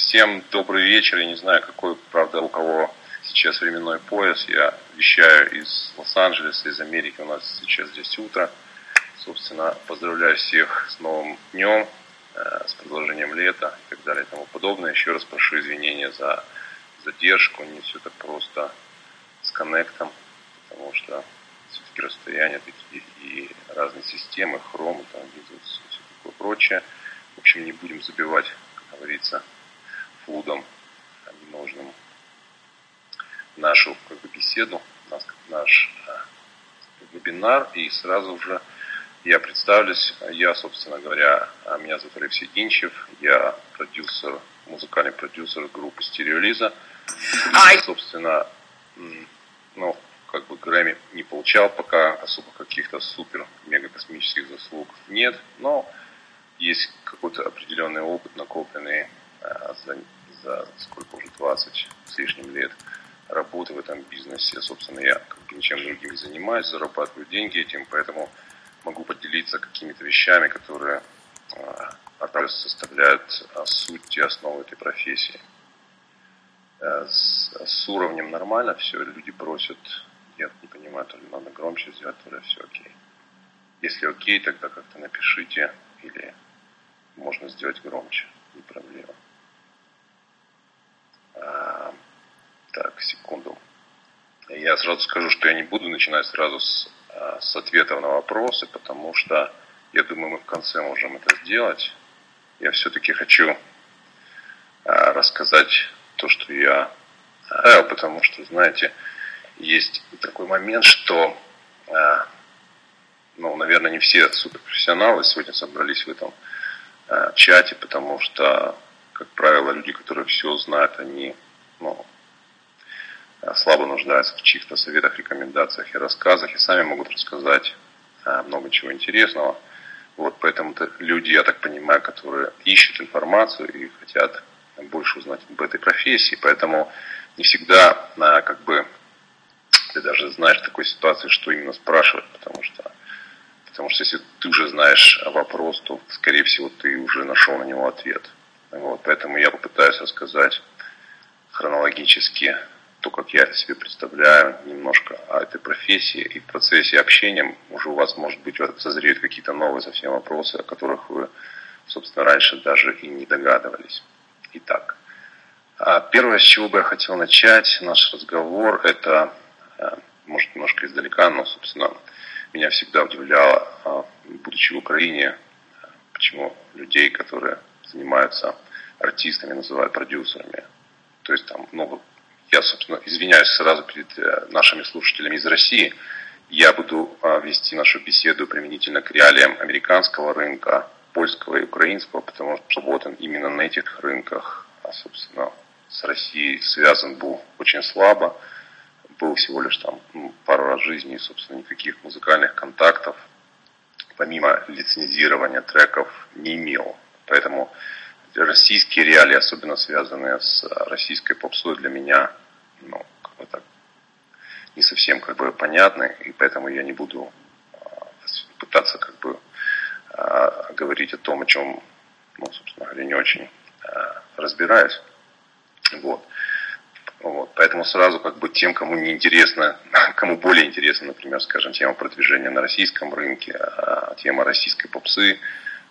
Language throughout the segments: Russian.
Всем добрый вечер. Я не знаю, какой, правда, у кого сейчас временной пояс. Я вещаю из Лос-Анджелеса, из Америки. У нас сейчас здесь утро. Собственно, поздравляю всех с новым днем, э, с продолжением лета и так далее и тому подобное. Еще раз прошу извинения за задержку. Не все так просто с коннектом, потому что все-таки расстояния такие и разные системы, хромы, там, и все такое прочее. В общем, не будем забивать, как говорится, фудом ненужным нашу как бы, беседу, наш, наш вебинар. И сразу же я представлюсь. Я, собственно говоря, меня зовут Алексей Динчев. Я продюсер, музыкальный продюсер группы Стереолиза. И, собственно, ну, как бы Грэмми не получал пока особо каких-то супер мега космических заслуг нет, но есть какой-то определенный опыт, накопленный э, за, за сколько уже 20 с лишним лет работы в этом бизнесе. Собственно, я как бы ничем другим не занимаюсь, зарабатываю деньги этим, поэтому могу поделиться какими-то вещами, которые э, составляют э, суть и основу этой профессии. Э, с, с уровнем нормально все, люди просят я не понимаю, то ли надо громче сделать, то ли все окей. Если окей, тогда как-то напишите или можно сделать громче, не проблема. А, так, секунду. Я сразу скажу, что я не буду начинать сразу с, а, с ответов на вопросы, потому что я думаю, мы в конце можем это сделать. Я все-таки хочу а, рассказать то, что я а, потому что, знаете, есть такой момент, что, ну, наверное, не все суперпрофессионалы сегодня собрались в этом чате, потому что, как правило, люди, которые все знают, они ну, э, слабо нуждаются в чьих-то советах, рекомендациях и рассказах, и сами могут рассказать много чего интересного. Вот поэтому люди, я так понимаю, которые ищут информацию и хотят больше узнать об этой профессии, поэтому не всегда как бы ты даже знаешь такой ситуации, что именно спрашивать, потому что, потому что если ты уже знаешь вопрос, то, скорее всего, ты уже нашел на него ответ. Вот, поэтому я попытаюсь рассказать хронологически то, как я себе представляю, немножко о этой профессии. И в процессе общения уже у вас, может быть, созреют какие-то новые совсем вопросы, о которых вы, собственно, раньше даже и не догадывались. Итак, а первое, с чего бы я хотел начать наш разговор, это Э, может, немножко издалека, но, собственно, меня всегда удивляло, а, будучи в Украине, почему людей, которые занимаются артистами, называют продюсерами. То есть там много... Я, собственно, извиняюсь сразу перед э, нашими слушателями из России. Я буду а, вести нашу беседу применительно к реалиям американского рынка, польского и украинского, потому что вот он именно на этих рынках, а, собственно, с Россией связан был очень слабо был всего лишь там ну, пару раз жизни, собственно, никаких музыкальных контактов, помимо лицензирования треков, не имел. Поэтому российские реалии, особенно связанные с российской попсой, для меня, ну, как бы так, не совсем как бы понятны, и поэтому я не буду а, пытаться как бы а, говорить о том, о чем, ну, собственно говоря, не очень разбираюсь. Вот. Вот. Поэтому сразу как бы тем, кому не интересно, кому более интересно, например, скажем, тема продвижения на российском рынке, тема российской попсы,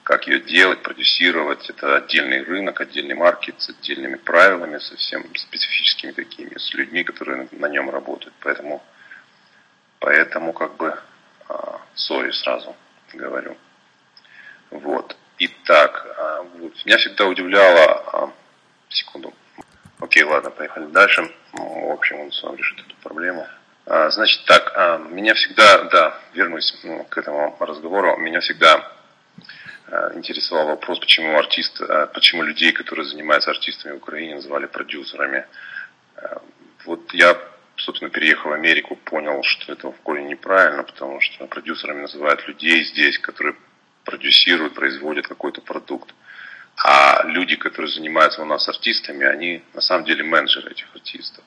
как ее делать, продюсировать, это отдельный рынок, отдельный маркет с отдельными правилами, совсем специфическими такими, с людьми, которые на нем работают. Поэтому, поэтому как бы сори сразу говорю. Вот. Итак, а, меня всегда удивляло, а, секунду, Окей, ладно, поехали дальше. Ну, в общем, он сам решит эту проблему. А, значит, так, а, меня всегда, да, вернусь ну, к этому разговору, меня всегда а, интересовал вопрос, почему артист, а, почему людей, которые занимаются артистами в Украине, называли продюсерами. А, вот я, собственно, переехал в Америку, понял, что это в корне неправильно, потому что продюсерами называют людей здесь, которые продюсируют, производят какой-то продукт. А люди, которые занимаются у нас артистами, они на самом деле менеджеры этих артистов.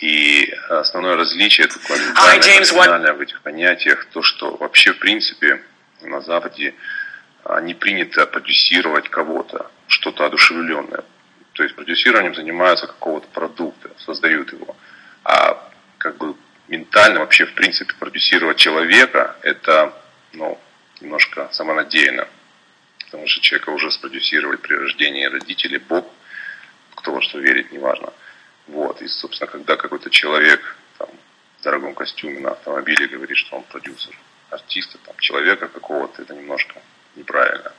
И основное различие такое ментальное, в этих понятиях, то, что вообще, в принципе, на Западе не принято продюсировать кого-то, что-то одушевленное. То есть продюсированием занимаются какого-то продукта, создают его. А как бы ментально вообще, в принципе, продюсировать человека, это, ну, немножко самонадеянно. Потому что человека уже спродюсировали при рождении родители, Бог, кто во что верит, неважно. Вот. И, собственно, когда какой-то человек там, в дорогом костюме на автомобиле говорит, что он продюсер артиста, там, человека какого-то, это немножко неправильно.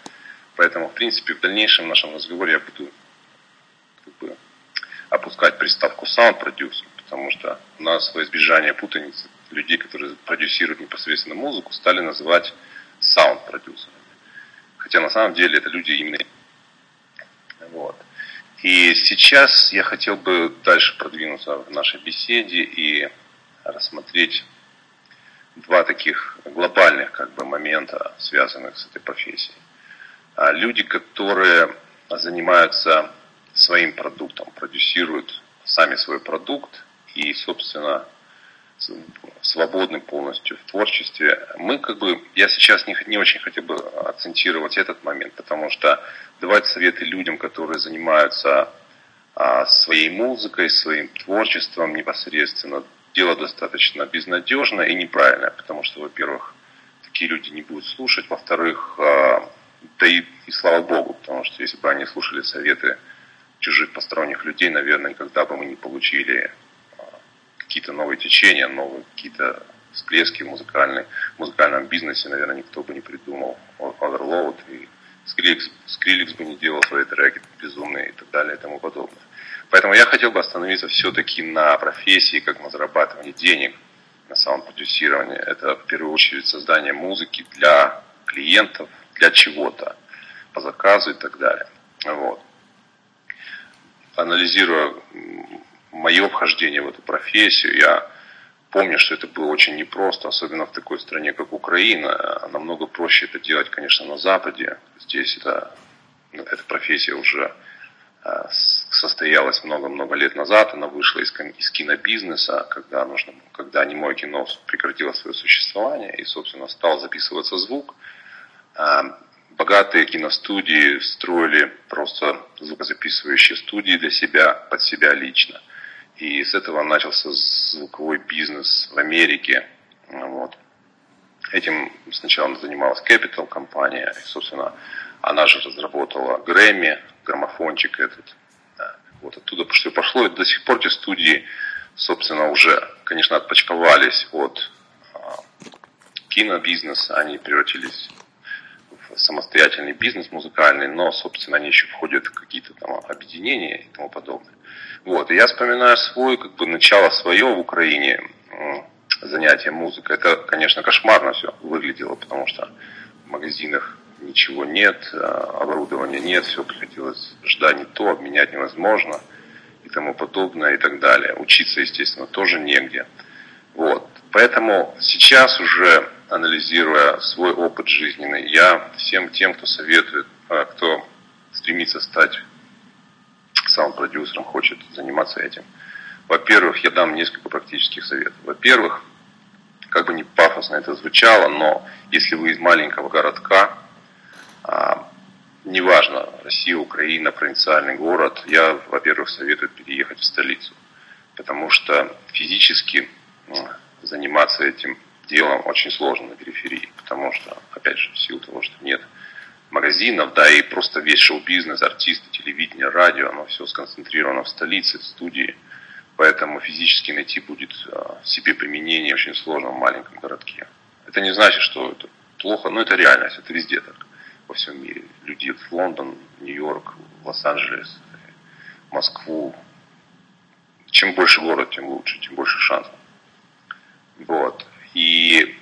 Поэтому, в принципе, в дальнейшем нашем разговоре я буду как бы, опускать приставку саунд-продюсер, потому что у нас во избежание путаницы людей, которые продюсируют непосредственно музыку, стали называть саунд-продюсерами. Хотя на самом деле это люди именно. Вот. И сейчас я хотел бы дальше продвинуться в нашей беседе и рассмотреть два таких глобальных как бы, момента, связанных с этой профессией. А люди, которые занимаются своим продуктом, продюсируют сами свой продукт и, собственно, свободны полностью в творчестве. Мы как бы, я сейчас не, не очень хотел бы акцентировать этот момент, потому что давать советы людям, которые занимаются а, своей музыкой, своим творчеством непосредственно, дело достаточно безнадежное и неправильное, потому что, во-первых, такие люди не будут слушать, во-вторых, а, да и, и слава богу, потому что если бы они слушали советы чужих посторонних людей, наверное, никогда бы мы не получили а, какие-то новые течения, новые какие-то всплески в, музыкальной, в музыкальном бизнесе, наверное, никто бы не придумал Overload, и Скриликс, Скриликс бы не делал свои треки безумные и так далее и тому подобное. Поэтому я хотел бы остановиться все-таки на профессии, как на зарабатывании денег, на саунд-продюсировании. Это в первую очередь создание музыки для клиентов, для чего-то, по заказу и так далее. Вот. Анализируя мое вхождение в эту профессию, я помню, что это было очень непросто, особенно в такой стране, как Украина. Намного проще это делать, конечно, на Западе. Здесь это, эта профессия уже состоялась много-много лет назад. Она вышла из, из кинобизнеса, когда, нужно, когда немое кино прекратило свое существование и, собственно, стал записываться звук. А, богатые киностудии строили просто звукозаписывающие студии для себя, под себя лично. И с этого начался звуковой бизнес в Америке. Вот. Этим сначала занималась Capital компания. И, собственно, она же разработала Грэмми, граммофончик этот. Вот оттуда что пошло. И до сих пор эти студии, собственно, уже, конечно, отпочковались от а, кинобизнеса. Они превратились самостоятельный бизнес музыкальный, но, собственно, они еще входят в какие-то там объединения и тому подобное. Вот, и я вспоминаю свой, как бы, начало свое в Украине, занятие музыкой. Это, конечно, кошмарно все выглядело, потому что в магазинах ничего нет, а, оборудования нет, все приходилось ждать не то, обменять невозможно и тому подобное и так далее. Учиться, естественно, тоже негде. Вот. Поэтому сейчас уже анализируя свой опыт жизненный, я всем тем, кто советует, а, кто стремится стать саунд-продюсером, хочет заниматься этим. Во-первых, я дам несколько практических советов. Во-первых, как бы не пафосно это звучало, но если вы из маленького городка, неважно, Россия, Украина, провинциальный город, я, во-первых, советую переехать в столицу. Потому что физически заниматься этим делом очень сложно на периферии, потому что, опять же, в силу того, что нет магазинов, да, и просто весь шоу-бизнес, артисты, телевидение, радио, оно все сконцентрировано в столице, в студии, поэтому физически найти будет а, себе применение очень сложно в маленьком городке. Это не значит, что это плохо, но это реальность, это везде так, во всем мире. Люди в Лондон, Нью-Йорк, Лос-Анджелес, Москву. Чем больше город, тем лучше, тем больше шансов. Вот. И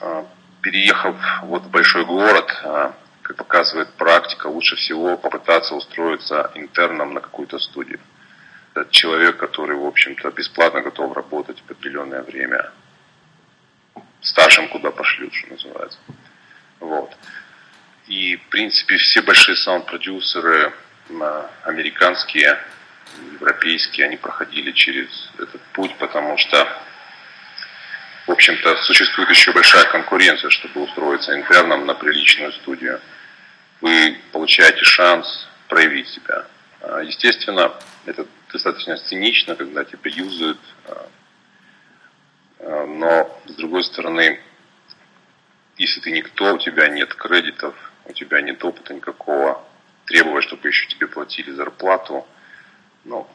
э, переехав вот в большой город, э, как показывает практика, лучше всего попытаться устроиться интерном на какую-то студию. Это человек, который, в общем-то, бесплатно готов работать в определенное время. Старшим куда пошлют, что называется. Вот. И, в принципе, все большие саунд-продюсеры, американские, европейские, они проходили через этот путь, потому что в общем-то, существует еще большая конкуренция, чтобы устроиться интерном на приличную студию. Вы получаете шанс проявить себя. А, естественно, это достаточно цинично, когда тебя юзают, а, а, но с другой стороны, если ты никто, у тебя нет кредитов, у тебя нет опыта никакого, требовать, чтобы еще тебе платили зарплату, ну,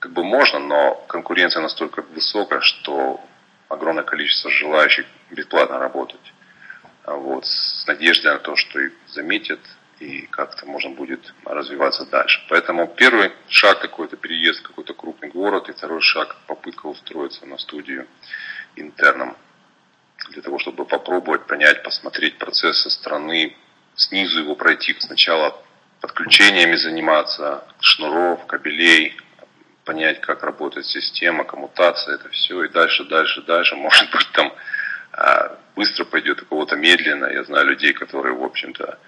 как бы можно, но конкуренция настолько высокая, что огромное количество желающих бесплатно работать. Вот, с надеждой на то, что их заметят и как-то можно будет развиваться дальше. Поэтому первый шаг какой-то переезд в какой-то крупный город, и второй шаг попытка устроиться на студию интерном для того, чтобы попробовать понять, посмотреть процесс со стороны, снизу его пройти сначала подключениями заниматься, шнуров, кабелей, понять, как работает система, коммутация, это все, и дальше, дальше, дальше, может быть, там а, быстро пойдет, у кого-то медленно. Я знаю людей, которые, в общем-то,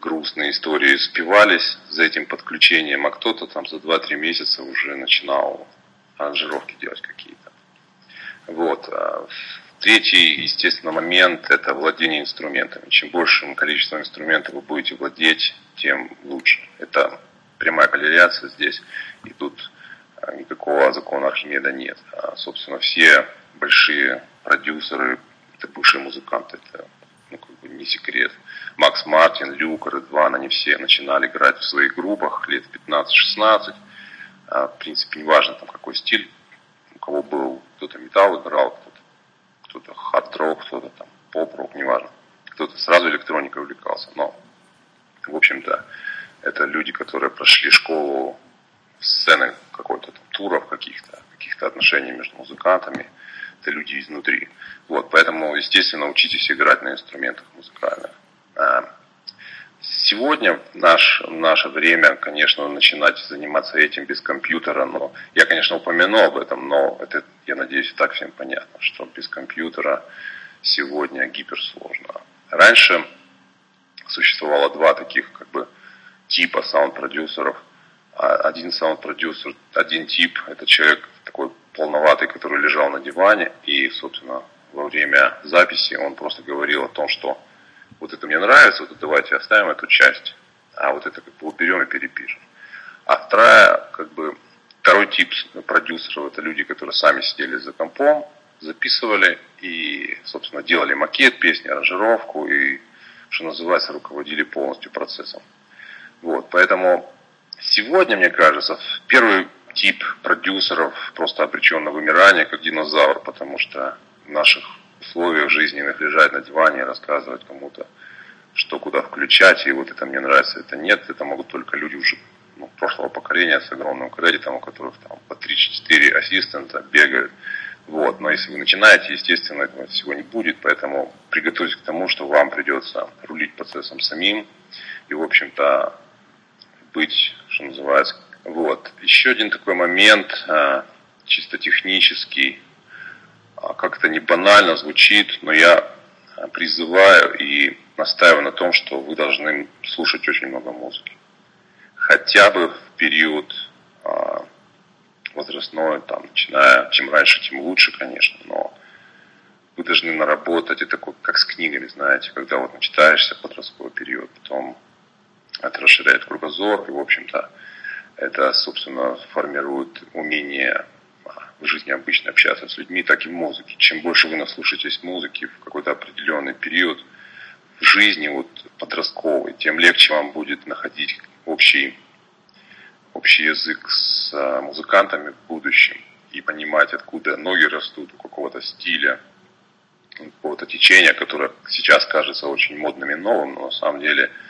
грустные истории спивались за этим подключением, а кто-то там за 2-3 месяца уже начинал аранжировки делать какие-то. Вот. Третий, естественно, момент – это владение инструментами. Чем большим количеством инструментов вы будете владеть, тем лучше. Это прямая корреляция здесь. И тут а, никакого закона Архимеда нет. А, собственно, все большие продюсеры, это бывшие музыканты, это ну, как бы не секрет. Макс Мартин, Люк, Редван, они все начинали играть в своих группах лет 15-16. А, в принципе, неважно там какой стиль, у кого был, кто-то металл играл, кто-то, хард-рок, кто-то там поп-рок, неважно. Кто-то сразу электроникой увлекался. Но, в общем-то, это люди, которые прошли школу сцены какой-то там туров каких-то, каких-то отношений между музыкантами. Это люди изнутри. Вот, поэтому, естественно, учитесь играть на инструментах музыкальных. А, сегодня наш, наше время, конечно, начинать заниматься этим без компьютера, но я, конечно, упомяну об этом, но это, я надеюсь, и так всем понятно, что без компьютера сегодня гиперсложно. Раньше существовало два таких как бы типа саунд-продюсеров. А один саунд-продюсер, один тип, это человек такой полноватый, который лежал на диване и, собственно, во время записи он просто говорил о том, что вот это мне нравится, вот давайте оставим эту часть, а вот это как бы уберем и перепишем. А вторая, как бы, второй тип продюсеров, это люди, которые сами сидели за компом, записывали и, собственно, делали макет песни, аранжировку и, что называется, руководили полностью процессом. Вот, поэтому сегодня, мне кажется, первый тип продюсеров просто обречен на вымирание, как динозавр, потому что в наших условиях жизненных лежать на диване и рассказывать кому-то, что куда включать, и вот это мне нравится, это нет, это могут только люди уже ну, прошлого поколения с огромным кредитом, у которых там по 3-4 ассистента бегают. Вот. Но если вы начинаете, естественно, этого всего не будет, поэтому приготовьтесь к тому, что вам придется рулить процессом самим и, в общем-то, быть, что называется. Вот. Еще один такой момент, а, чисто технический, а, как-то не банально звучит, но я призываю и настаиваю на том, что вы должны слушать очень много музыки. Хотя бы в период а, возрастной, там, начиная, чем раньше, тем лучше, конечно, но вы должны наработать, это как с книгами, знаете, когда вот начитаешься подростковый период, потом это расширяет кругозор, и, в общем-то, это, собственно, формирует умение а, в жизни обычно общаться с людьми, так и в музыке. Чем больше вы наслушаетесь музыки в какой-то определенный период в жизни, вот подростковый, тем легче вам будет находить общий, общий язык с а, музыкантами в будущем и понимать, откуда ноги растут, у какого-то стиля, какого-то течения, которое сейчас кажется очень модным и новым, но на самом деле –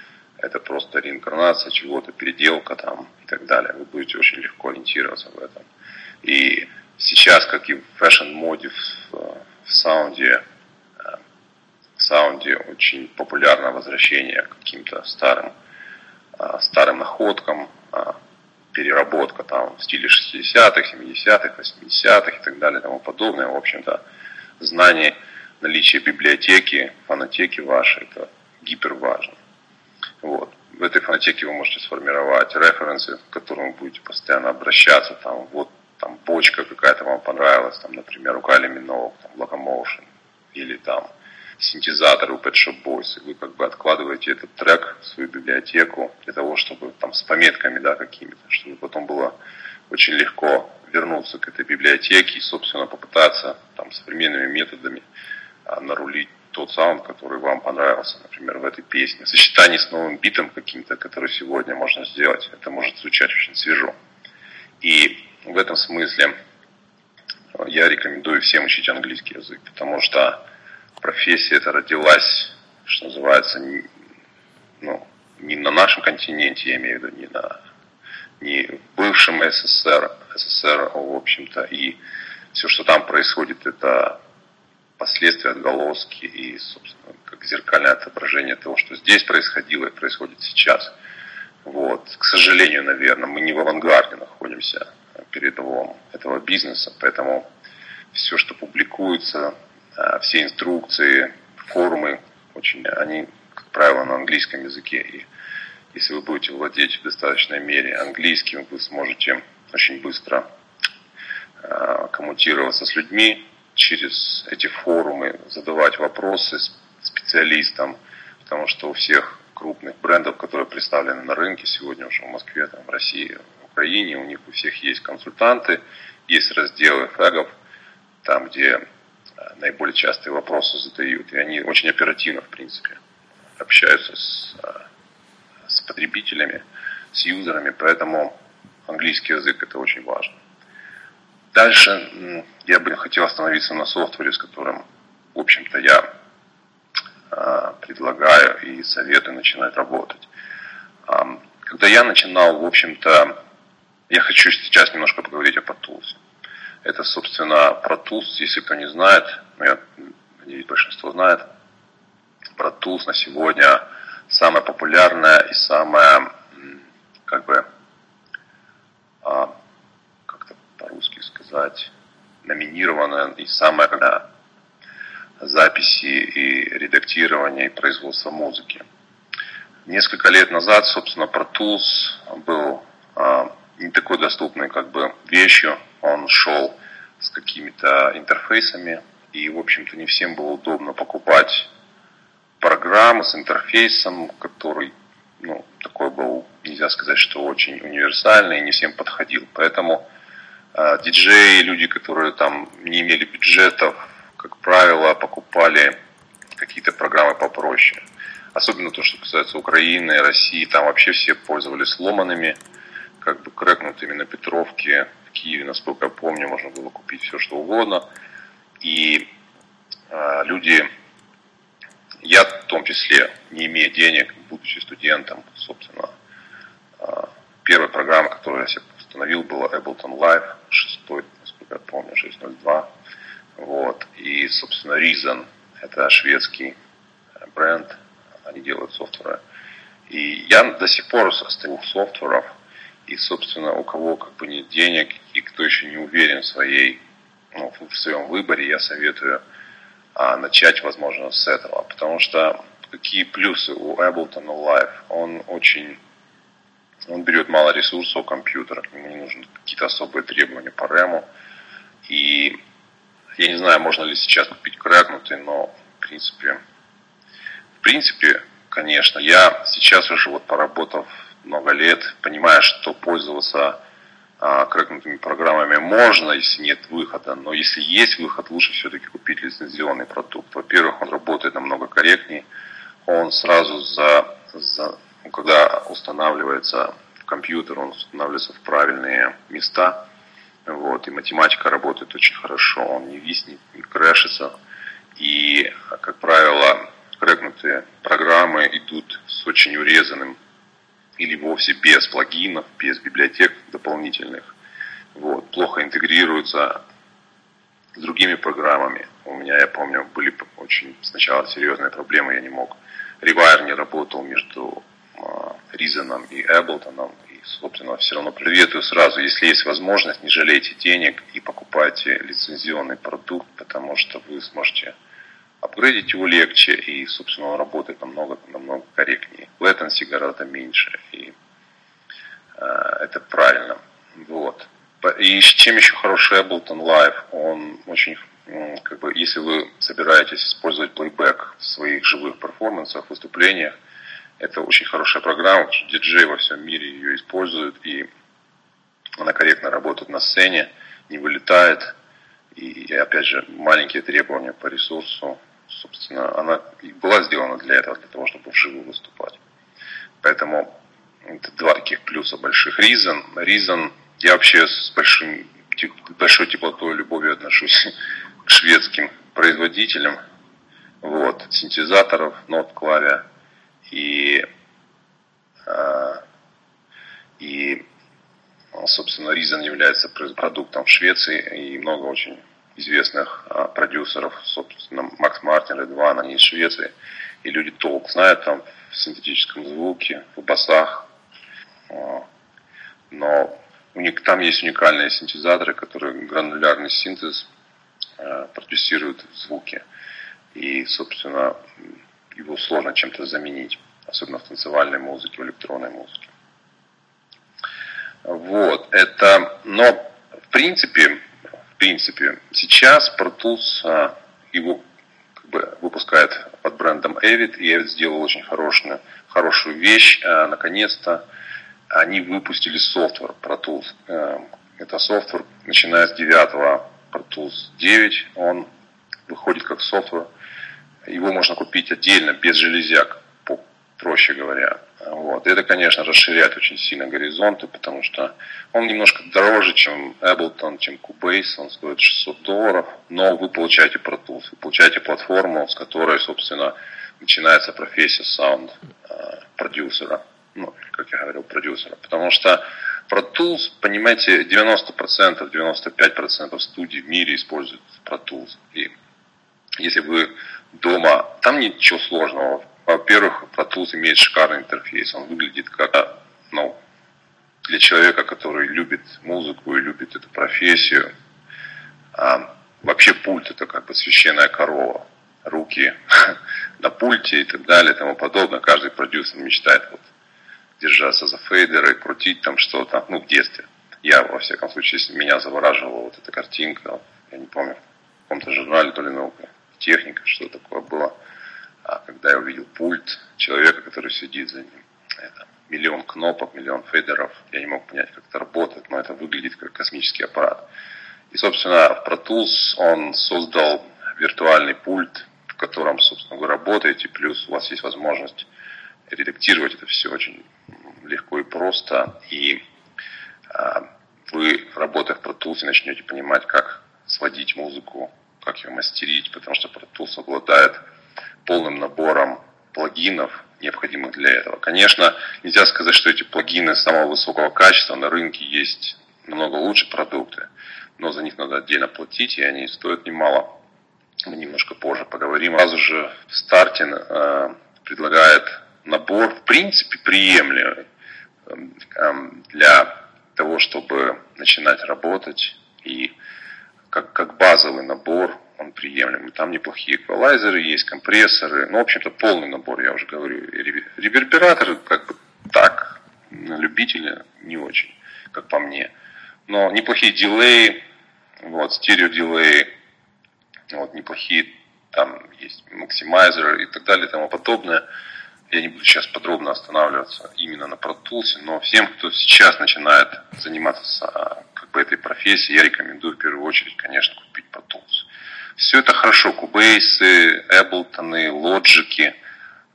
это просто реинкарнация чего-то, переделка там и так далее. Вы будете очень легко ориентироваться в этом. И сейчас, как и в fashion-моде, в, в саунде, э, в саунде очень популярно возвращение к каким-то старым, старым находкам, э, переработка там в стиле 60-х, 70-х, 80-х и так далее и тому подобное. В общем-то, знание, наличие библиотеки, фонотеки вашей, это гипер важно. Вот. В этой фонотеке вы можете сформировать референсы, к которым вы будете постоянно обращаться. Там, вот там бочка какая-то вам понравилась, там, например, у Кали Минов, там, Locomotion, или там синтезатор у Pet Shop Boys, и вы как бы откладываете этот трек в свою библиотеку для того, чтобы там с пометками, да, какими-то, чтобы потом было очень легко вернуться к этой библиотеке и, собственно, попытаться там современными методами а, нарулить тот саунд, который вам понравился, например, в этой песне. В сочетании с новым битом каким-то, который сегодня можно сделать, это может звучать очень свежо. И в этом смысле я рекомендую всем учить английский язык, потому что профессия эта родилась, что называется, не, ну, не на нашем континенте, я имею в виду, не на не в бывшем СССР, СССР, в общем-то, и все, что там происходит, это последствия, отголоски и, собственно, как зеркальное отображение того, что здесь происходило и происходит сейчас. Вот. К сожалению, наверное, мы не в авангарде находимся передовом этого бизнеса, поэтому все, что публикуется, а, все инструкции, форумы, очень, они, как правило, на английском языке. И если вы будете владеть в достаточной мере английским, вы сможете очень быстро а, коммутироваться с людьми через эти форумы, задавать вопросы специалистам, потому что у всех крупных брендов, которые представлены на рынке сегодня уже в Москве, там, в России, в Украине, у них у всех есть консультанты, есть разделы фэгов, там, где наиболее частые вопросы задают, и они очень оперативно, в принципе, общаются с, э, с потребителями, с юзерами, поэтому английский язык это очень важно. Дальше я бы хотел остановиться на софтвере, с которым, в общем-то, я э, предлагаю и советую начинать работать. Когда я начинал, в общем-то, я хочу сейчас немножко поговорить о Pro это, собственно, Pro Tools, если кто не знает, ну, я надеюсь, большинство знает, Pro Tools на сегодня самая популярная и самая, как бы, а, как-то по-русски сказать, номинированная и самая, когда записи и редактирования и производства музыки. Несколько лет назад, собственно, Pro Tools был а, не такой доступной как бы вещью, он шел с какими-то интерфейсами, и, в общем-то, не всем было удобно покупать программы с интерфейсом, который, ну, такой был, нельзя сказать, что очень универсальный и не всем подходил. Поэтому э, диджеи, люди, которые там не имели бюджетов, как правило, покупали какие-то программы попроще. Особенно то, что касается Украины, России, там вообще все пользовались сломанными, как бы крэкнутыми на Петровке, Киеве, насколько я помню, можно было купить все, что угодно. И э, люди, я в том числе, не имея денег, будучи студентом, собственно, э, первая программа, которую я себе установил, была Ableton Live 6, насколько я помню, 602. Вот. И, собственно, Reason, это шведский бренд, они делают софтверы. И я до сих пор состою софтверов, и, собственно, у кого как бы нет денег и кто еще не уверен в, своей, ну, в своем выборе, я советую а, начать, возможно, с этого. Потому что какие плюсы у Ableton Live? Он очень он берет мало ресурсов компьютера, к нему не нужны какие-то особые требования по рэму. И я не знаю, можно ли сейчас купить крэкнутый, но в принципе, в принципе, конечно, я сейчас уже вот поработав много лет, понимая, что пользоваться а, крэкнутыми программами. Можно, если нет выхода, но если есть выход, лучше все-таки купить лицензионный продукт. Во-первых, он работает намного корректнее, он сразу за, за ну, когда устанавливается в компьютер, он устанавливается в правильные места, вот, и математика работает очень хорошо, он не виснет, не крэшится, и, как правило, крэкнутые программы идут с очень урезанным или вовсе без плагинов, без библиотек дополнительных. Вот, плохо интегрируются с другими программами. У меня, я помню, были очень сначала серьезные проблемы, я не мог. Rewire не работал между Reason и Ableton, и, собственно, все равно приветую сразу, если есть возможность, не жалейте денег и покупайте лицензионный продукт, потому что вы сможете апгрейдить его легче, и, собственно, он работает намного, намного корректнее. Latency гораздо меньше, и э, это правильно. Вот. И чем еще хороший Ableton Live? Он очень, как бы, если вы собираетесь использовать плейбэк в своих живых перформансах, выступлениях, это очень хорошая программа, потому диджей во всем мире ее используют, и она корректно работает на сцене, не вылетает, и, опять же, маленькие требования по ресурсу, собственно, она была сделана для этого, для того, чтобы вживую выступать. Поэтому это два таких плюса больших. Reason, Reason, я вообще с большим, большой теплотой и любовью отношусь к шведским производителям, вот, синтезаторов, нот, клавия и, э, и собственно, Reason является продуктом в Швеции и много очень известных а, продюсеров, собственно, Макс Мартин, Редван, они из Швеции, и люди толк знают там в синтетическом звуке, в басах, а, но у них там есть уникальные синтезаторы, которые гранулярный синтез а, продюсируют звуки, и, собственно, его сложно чем-то заменить, особенно в танцевальной музыке, в электронной музыке. Вот, это, но в принципе, принципе, сейчас Pro Tools а, его как бы, выпускает под брендом Avid, и Avid сделал очень хорошую, хорошую вещь. А, наконец-то они выпустили software Pro Tools. А, это software, начиная с 9 Pro Tools 9, он выходит как software. Его можно купить отдельно, без железяк, проще говоря. Вот. Это, конечно, расширяет очень сильно горизонты, потому что он немножко дороже, чем Ableton, чем Cubase, он стоит 600 долларов, но вы получаете Pro Tools, вы получаете платформу, с которой, собственно, начинается профессия саунд-продюсера, ну, как я говорил, продюсера, потому что Pro Tools, понимаете, 90%, 95% студий в мире используют Pro Tools. И если вы дома, там ничего сложного, во-первых, Pro Tools имеет шикарный интерфейс. Он выглядит как, ну, для человека, который любит музыку и любит эту профессию. А, вообще пульт это как бы священная корова. Руки на пульте и так далее и тому подобное. Каждый продюсер мечтает вот держаться за фейдеры, крутить там что-то, ну, в детстве. Я, во всяком случае, меня завораживала вот эта картинка, я не помню, в каком-то журнале, то ли наука, техника, что такое было. А когда я увидел пульт человека, который сидит за ним, это миллион кнопок, миллион фейдеров, я не мог понять, как это работает, но это выглядит как космический аппарат. И, собственно, в Pro Tools он создал виртуальный пульт, в котором, собственно, вы работаете, плюс у вас есть возможность редактировать это все очень легко и просто, и а, вы, в Pro Tools, начнете понимать, как сводить музыку, как ее мастерить, потому что Pro Tools обладает полным набором плагинов, необходимых для этого. Конечно, нельзя сказать, что эти плагины самого высокого качества на рынке есть намного лучше продукты, но за них надо отдельно платить, и они стоят немало. Мы немножко позже поговорим. Сразу же в старте э, предлагает набор, в принципе, приемлемый э, для того, чтобы начинать работать. И как, как базовый набор он приемлемый. Там неплохие эквалайзеры, есть компрессоры. Ну, в общем-то, полный набор, я уже говорю. Ревербераторы, как бы так, на любителя не очень, как по мне. Но неплохие дилеи, вот, стереодилеи, вот, неплохие, там есть максимайзеры и так далее и тому подобное. Я не буду сейчас подробно останавливаться именно на Pro Tools, но всем, кто сейчас начинает заниматься как бы этой профессией, я рекомендую в первую очередь, конечно, купить Pro Tools. Все это хорошо, Кубейсы, Эблтоны, Лоджики,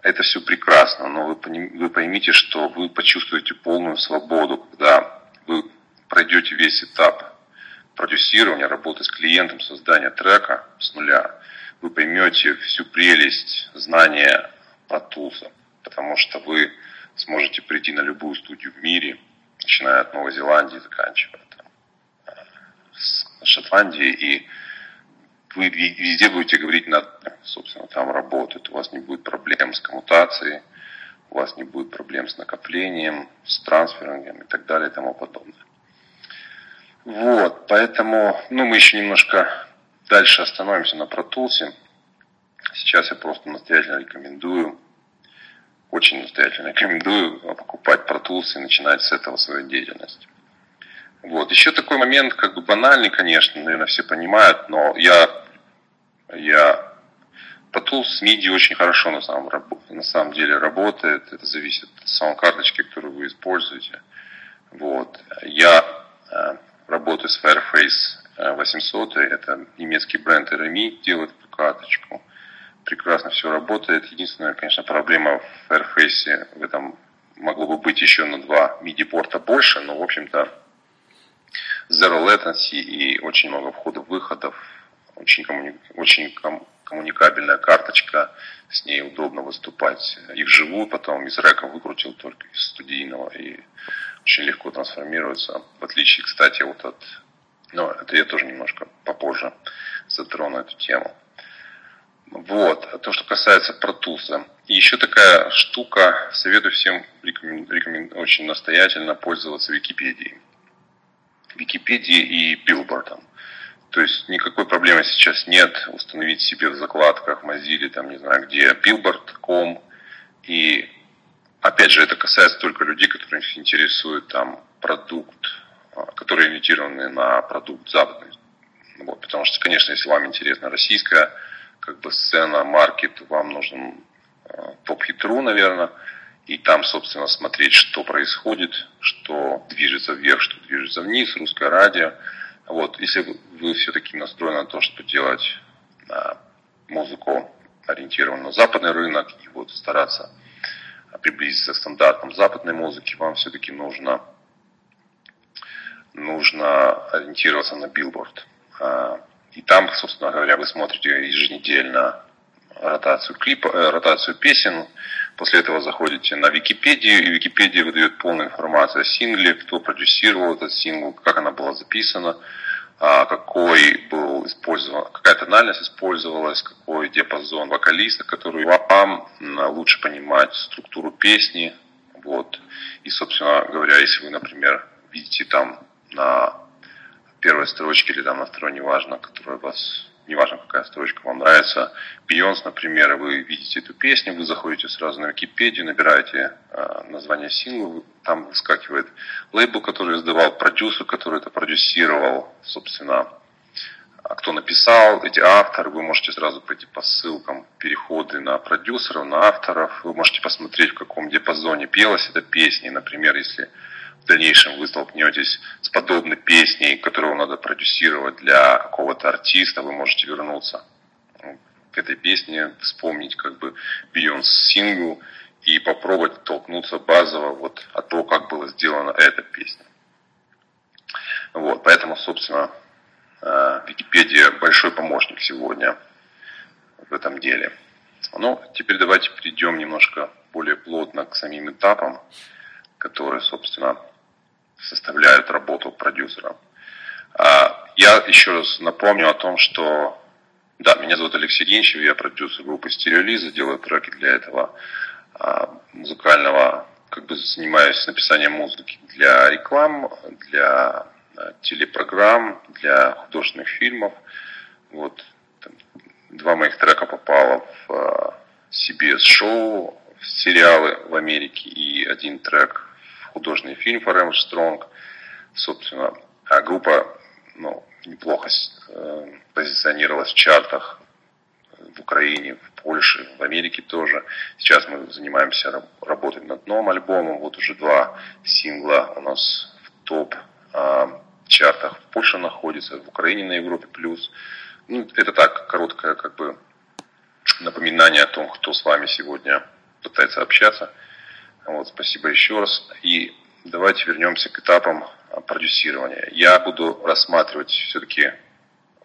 это все прекрасно, но вы, вы поймите, что вы почувствуете полную свободу, когда вы пройдете весь этап продюсирования, работы с клиентом, создания трека с нуля, вы поймете всю прелесть знания про тулса, потому что вы сможете прийти на любую студию в мире, начиная от Новой Зеландии, заканчивая там, э, с Шотландией, и вы везде будете говорить на, собственно, там работает, у вас не будет проблем с коммутацией, у вас не будет проблем с накоплением, с трансферингом и так далее и тому подобное. Вот, поэтому, ну, мы еще немножко дальше остановимся на Tools. Сейчас я просто настоятельно рекомендую, очень настоятельно рекомендую покупать Tools и начинать с этого свою деятельность. Вот. Еще такой момент, как бы банальный, конечно, наверное, все понимают, но я Я Pro Tools MIDI очень хорошо на самом, на самом деле работает. Это зависит от саунд-карточки, которую вы используете. Вот. Я э, работаю с Fireface 800. Э, это немецкий бренд RMI, делает эту карточку. Прекрасно все работает. Единственная, конечно, проблема в Fireface в этом могло бы быть еще на два MIDI-порта больше, но, в общем-то, zero latency и очень много входов-выходов, очень, коммуни... очень ком... коммуникабельная карточка, с ней удобно выступать. И вживую, потом из река выкрутил только из студийного. И очень легко трансформируется, в отличие, кстати, вот от... Но это я тоже немножко попозже затрону эту тему. Вот, то, что касается протуза. И еще такая штука, советую всем рекомен, рекомен, очень настоятельно пользоваться Википедией. Википедией и билбордом. То есть никакой проблемы сейчас нет установить себе в закладках Mozilla, там не знаю где, billboard.com. И опять же, это касается только людей, которых интересует там продукт, а, которые ориентированы на продукт западный. Вот, потому что, конечно, если вам интересна российская как бы сцена, маркет, вам нужен топ-хитру, наверное, и там, собственно, смотреть, что происходит, что движется вверх, что движется вниз, русское радио. Вот, если вы все-таки настроены на то, что делать а, музыку ориентированную на западный рынок и вот стараться приблизиться к стандартам западной музыки, вам все-таки нужно, нужно ориентироваться на билборд. А, и там, собственно говоря, вы смотрите еженедельно ротацию клипа, э, ротацию песен. После этого заходите на Википедию, и Википедия выдает полную информацию о сингле, кто продюсировал этот сингл, как она была записана, а, какой был использован, какая тональность использовалась, какой диапазон вокалиста, который вам лучше понимать структуру песни. Вот. И, собственно говоря, если вы, например, видите там на первой строчке или там на второй, неважно, которая вас, неважно какая строчка вам нравится. Бейонс, например, вы видите эту песню, вы заходите сразу на Википедию, набираете э, название сингла, там выскакивает лейбл, который издавал, продюсер, который это продюсировал, собственно, а кто написал, эти авторы, вы можете сразу пойти по ссылкам, переходы на продюсеров, на авторов, вы можете посмотреть, в каком диапазоне пелась эта песня, например, если в дальнейшем вы столкнетесь с подобной песней, которую надо продюсировать для какого-то артиста, вы можете вернуться к этой песне, вспомнить как бы Beyond сингл и попробовать толкнуться базово вот от того, как была сделана эта песня. Вот, поэтому, собственно, э, Википедия большой помощник сегодня в этом деле. Ну, теперь давайте перейдем немножко более плотно к самим этапам, которые, собственно, составляют работу продюсера. А, я еще раз напомню о том, что да, меня зовут Алексей Генчев, я продюсер группы Стереолиза, делаю треки для этого а, музыкального, как бы занимаюсь написанием музыки для реклам, для а, телепрограмм, для художественных фильмов. Вот там, два моих трека попало в CBS-шоу, в сериалы в Америке, и один трек художественный фильм Forever Strong. Собственно, а группа ну, неплохо э, позиционировалась в чартах в Украине, в Польше, в Америке тоже. Сейчас мы занимаемся работой над новым альбомом. Вот уже два сингла у нас в топ э, чартах в Польше находится, в Украине на Европе плюс. Ну, это так, короткое как бы напоминание о том, кто с вами сегодня пытается общаться. Вот, спасибо еще раз. И давайте вернемся к этапам а, продюсирования. Я буду рассматривать все-таки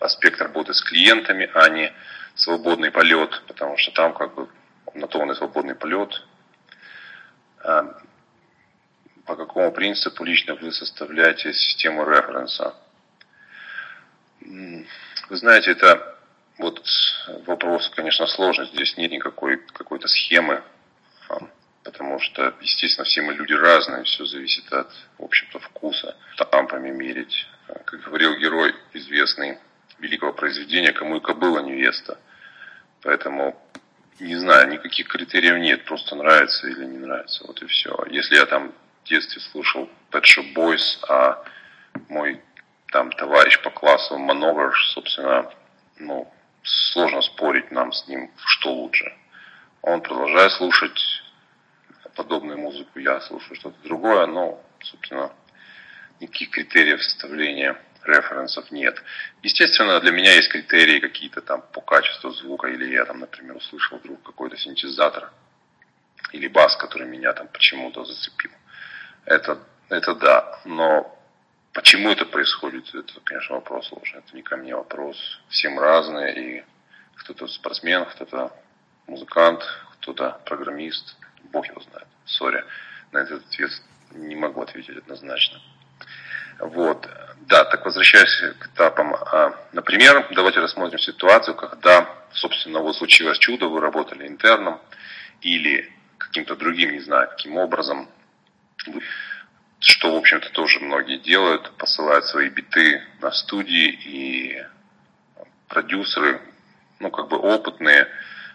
аспект работы с клиентами, а не свободный полет, потому что там как бы на то он и свободный полет. А, по какому принципу лично вы составляете систему референса? Вы знаете, это вот вопрос, конечно, сложный. Здесь нет никакой какой-то схемы потому что, естественно, все мы люди разные, все зависит от, в общем-то, вкуса. Тампами мерить. Как говорил герой известный великого произведения, кому и кобыла невеста. Поэтому, не знаю, никаких критериев нет, просто нравится или не нравится, вот и все. Если я там в детстве слушал Pet Shop Boys, а мой там товарищ по классу Мановер, собственно, ну, сложно спорить нам с ним, что лучше. Он продолжает слушать подобную музыку, я слушаю что-то другое, но, собственно, никаких критериев составления референсов нет. Естественно, для меня есть критерии какие-то там по качеству звука, или я там, например, услышал вдруг какой-то синтезатор или бас, который меня там почему-то зацепил. Это, это да, но почему это происходит, это, конечно, вопрос сложный. Это не ко мне вопрос. Всем разные, и кто-то спортсмен, кто-то музыкант, кто-то программист, бог его знает. Сори, на этот ответ не могу ответить однозначно. Вот. Да, так возвращаясь к этапам. А, например, давайте рассмотрим ситуацию, когда, собственно, вот случилось чудо, вы работали интерном или каким-то другим, не знаю, каким образом, что, в общем-то, тоже многие делают, посылают свои биты на студии, и продюсеры, ну, как бы опытные,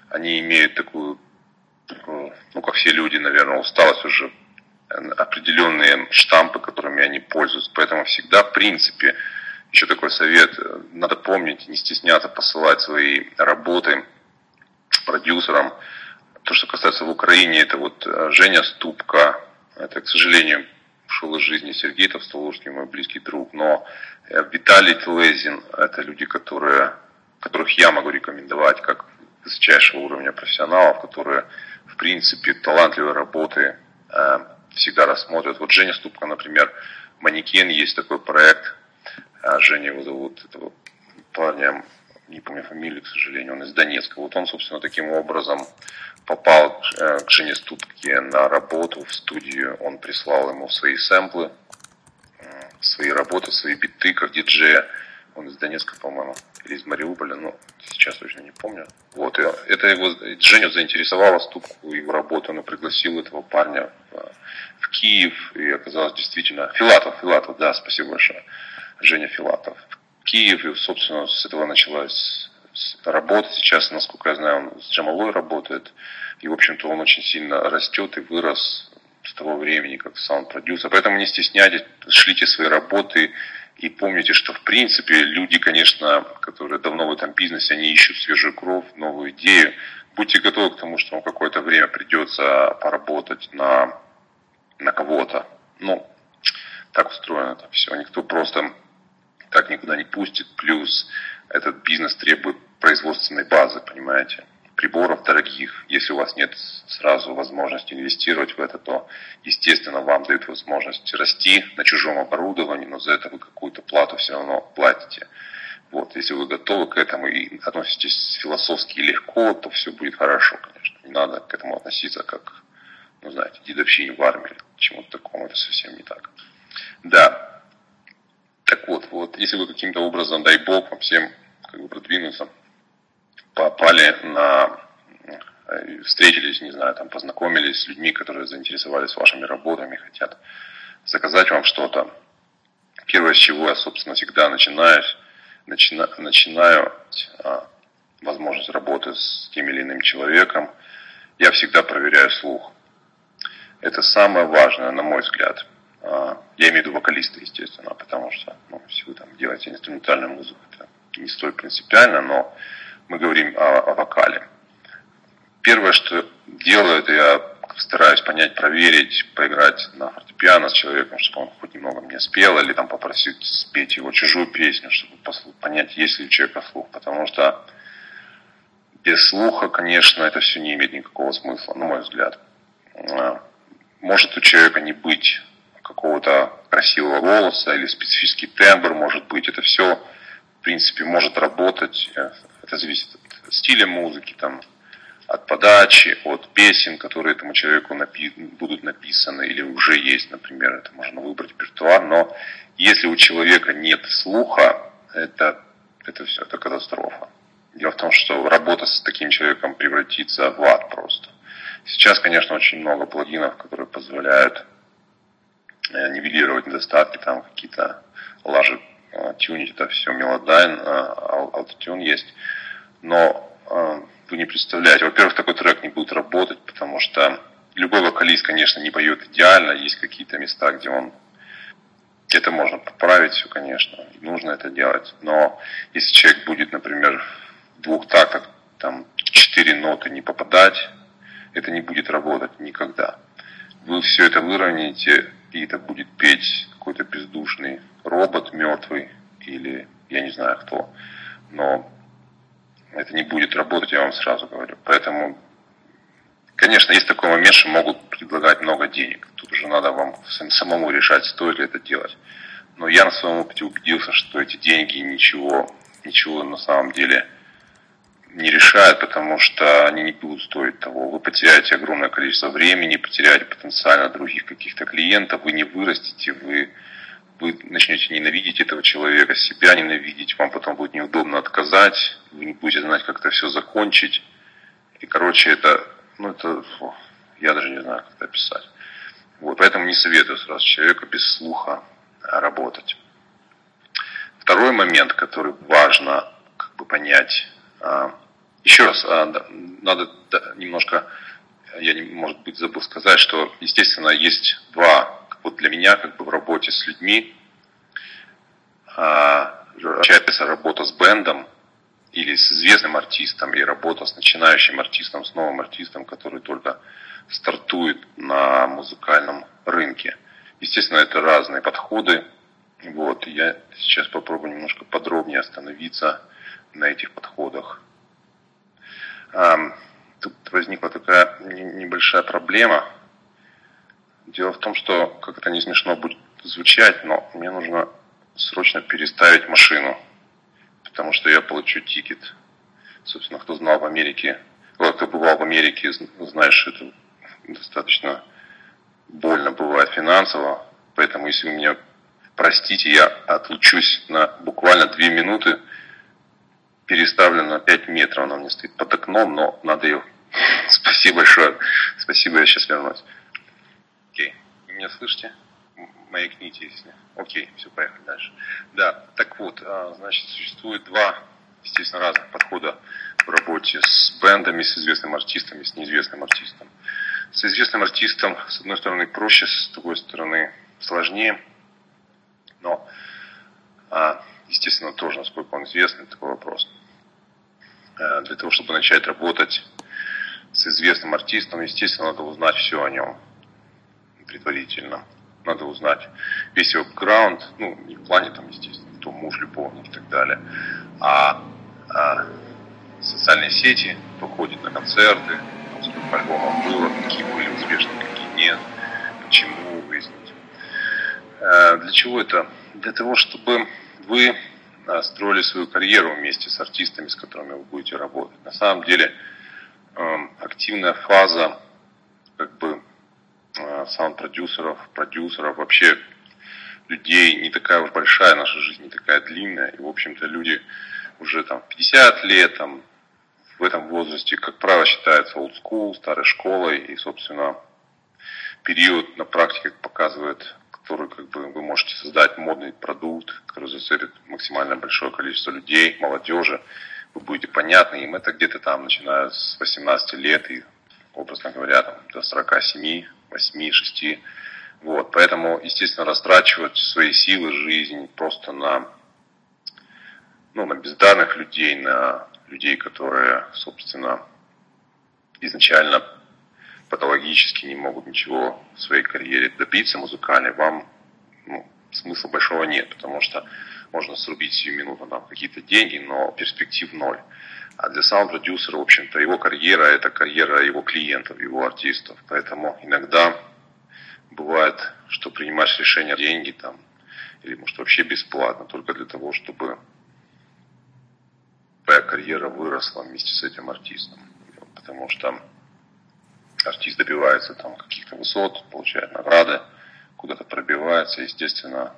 они имеют такую, ну, как все люди, наверное, усталость уже определенные штампы, которыми они пользуются. Поэтому всегда, в принципе, еще такой совет, надо помнить, не стесняться посылать свои работы продюсерам. То, что касается в Украине, это вот э, Женя Ступка, это, к сожалению, ушел из жизни Сергей Товстолужский, мой близкий друг, но э, Виталий Телезин, это люди, которые, которых я могу рекомендовать как высочайшего уровня профессионалов, которые, в принципе, талантливые работы э, всегда рассмотрят. Вот Женя Ступка, например, манекен, есть такой проект. А Женя его зовут, этого парня, не помню фамилию, к сожалению, он из Донецка. Вот он, собственно, таким образом попал э, к Жене Ступке на работу в студию. Он прислал ему свои сэмплы, свои работы, свои биты, как диджея. Он из Донецка, по-моему, или из Мариуполя, ну, сейчас точно не помню. Вот, и это его, Женю заинтересовало ступку его работу, он пригласил этого парня в Киев, и оказалось действительно... Филатов, Филатов, да, спасибо большое. Женя Филатов. В Киев, и, собственно, с этого началась работа. Сейчас, насколько я знаю, он с Джамалой работает. И, в общем-то, он очень сильно растет и вырос с того времени, как саунд-продюсер. Поэтому не стесняйтесь, шлите свои работы и помните, что, в принципе, люди, конечно, которые давно в этом бизнесе, они ищут свежую кровь, новую идею. Будьте готовы к тому, что вам какое-то время придется поработать на на кого-то. Ну, так устроено это все. Никто просто так никуда не пустит. Плюс этот бизнес требует производственной базы, понимаете, приборов дорогих. Если у вас нет сразу возможности инвестировать в это, то, естественно, вам дают возможность расти на чужом оборудовании, но за это вы какую-то плату все равно платите. Вот, если вы готовы к этому и относитесь философски легко, то все будет хорошо, конечно. Не надо к этому относиться как ну, знаете, дедовщине в армии, чему-то такому, это совсем не так. Да. Так вот, вот, если вы каким-то образом, дай бог, вам всем как бы продвинуться, попали на э, встретились, не знаю, там познакомились с людьми, которые заинтересовались вашими работами, хотят заказать вам что-то. Первое, с чего я, собственно, всегда начинаю, начина, начинаю а, возможность работы с тем или иным человеком, я всегда проверяю слух. Это самое важное, на мой взгляд. А, я имею в виду вокалиста, естественно, потому что, ну, если вы там делаете инструментальную музыку, это не столь принципиально, но мы говорим о, о вокале. Первое, что делаю, это я стараюсь понять, проверить, поиграть на фортепиано с человеком, чтобы он хоть немного мне спел, или там попросить спеть его чужую песню, чтобы понять, есть ли у человека слух. Потому что без слуха, конечно, это все не имеет никакого смысла, на мой взгляд. А, может у человека не быть какого-то красивого голоса или специфический тембр, может быть, это все, в принципе, может работать. Это зависит от стиля музыки, там, от подачи, от песен, которые этому человеку напи- будут написаны или уже есть, например, это можно выбрать репертуар, но если у человека нет слуха, это, это все, это катастрофа. Дело в том, что работа с таким человеком превратится в ад просто. Сейчас, конечно, очень много плагинов, которые позволяют э, нивелировать недостатки, там какие-то лажи э, тюнить, это все Melodyne, Auto-Tune есть. Но э, вы не представляете, во-первых, такой трек не будет работать, потому что любой вокалист, конечно, не поет идеально, есть какие-то места, где он это можно поправить все, конечно, нужно это делать. Но если человек будет, например, двух тактах там четыре ноты не попадать, это не будет работать никогда. Вы все это выровняете, и это будет петь какой-то бездушный робот мертвый или я не знаю кто. Но это не будет работать, я вам сразу говорю. Поэтому, конечно, есть такой момент, что могут предлагать много денег. Тут уже надо вам самому решать, стоит ли это делать. Но я на своем опыте убедился, что эти деньги ничего, ничего на самом деле не решают, потому что они не будут стоить того. Вы потеряете огромное количество времени, потеряете потенциально других каких-то клиентов, вы не вырастете, вы, вы начнете ненавидеть этого человека, себя ненавидеть, вам потом будет неудобно отказать, вы не будете знать, как это все закончить. И, короче, это, ну, это, фу, я даже не знаю, как это описать. Вот, поэтому не советую сразу человеку без слуха работать. Второй момент, который важно как бы понять, еще раз, а, надо немножко, я, может быть, забыл сказать, что, естественно, есть два, вот для меня, как бы в работе с людьми, а, отличается работа с бендом или с известным артистом, и работа с начинающим артистом, с новым артистом, который только стартует на музыкальном рынке. Естественно, это разные подходы. Вот, я сейчас попробую немножко подробнее остановиться на этих подходах. Тут возникла такая небольшая проблема. Дело в том, что, как это не смешно будет звучать, но мне нужно срочно переставить машину, потому что я получу тикет. Собственно, кто знал в Америке, кто бывал в Америке, знаешь, это достаточно больно бывает финансово. Поэтому, если вы меня простите, я отлучусь на буквально две минуты, переставлю на 5 метров, она мне стоит под окном, но надо ее... Спасибо большое. Спасибо, я сейчас вернусь. Окей. Вы меня слышите? Маякните, если... Окей, все, поехали дальше. Да, так вот, а, значит, существует два, естественно, разных подхода в работе с бендами, с известным артистом и с неизвестным артистом. С известным артистом, с одной стороны, проще, с другой стороны, сложнее. Но, а, естественно, тоже, насколько он известный, такой вопрос. Э, для того, чтобы начать работать с известным артистом, естественно, надо узнать все о нем предварительно. Надо узнать весь его бэкграунд, ну, не в плане там, естественно, кто муж, любовник и так далее, а, а социальные сети, кто ходит на концерты, сколько альбомов было, какие были успешны, какие нет, почему выяснить. Э, для чего это? Для того, чтобы вы строили свою карьеру вместе с артистами, с которыми вы будете работать. На самом деле эм, активная фаза как бы э, саунд-продюсеров, продюсеров, вообще людей не такая уж большая, наша жизнь не такая длинная. И, в общем-то, люди уже там 50 лет, там, в этом возрасте, как правило, считаются old school, старой школой. И, собственно, период на практике показывает который как бы вы можете создать модный продукт, который зацепит максимально большое количество людей, молодежи. Вы будете понятны им. Это где-то там, начиная с 18 лет и, образно говоря, там, до 47, 8, 6. Вот. Поэтому, естественно, растрачивать свои силы, жизнь просто на, ну, на бездарных людей, на людей, которые, собственно, изначально патологически не могут ничего в своей карьере добиться музыкальной, вам ну, смысла большого нет, потому что можно срубить сию минуту там какие-то деньги, но перспектив ноль. А для саунд-продюсера, в общем-то, его карьера – это карьера его клиентов, его артистов. Поэтому иногда бывает, что принимаешь решение деньги там, или может вообще бесплатно, только для того, чтобы твоя карьера выросла вместе с этим артистом. Потому что артист добивается там каких-то высот, получает награды, куда-то пробивается, естественно,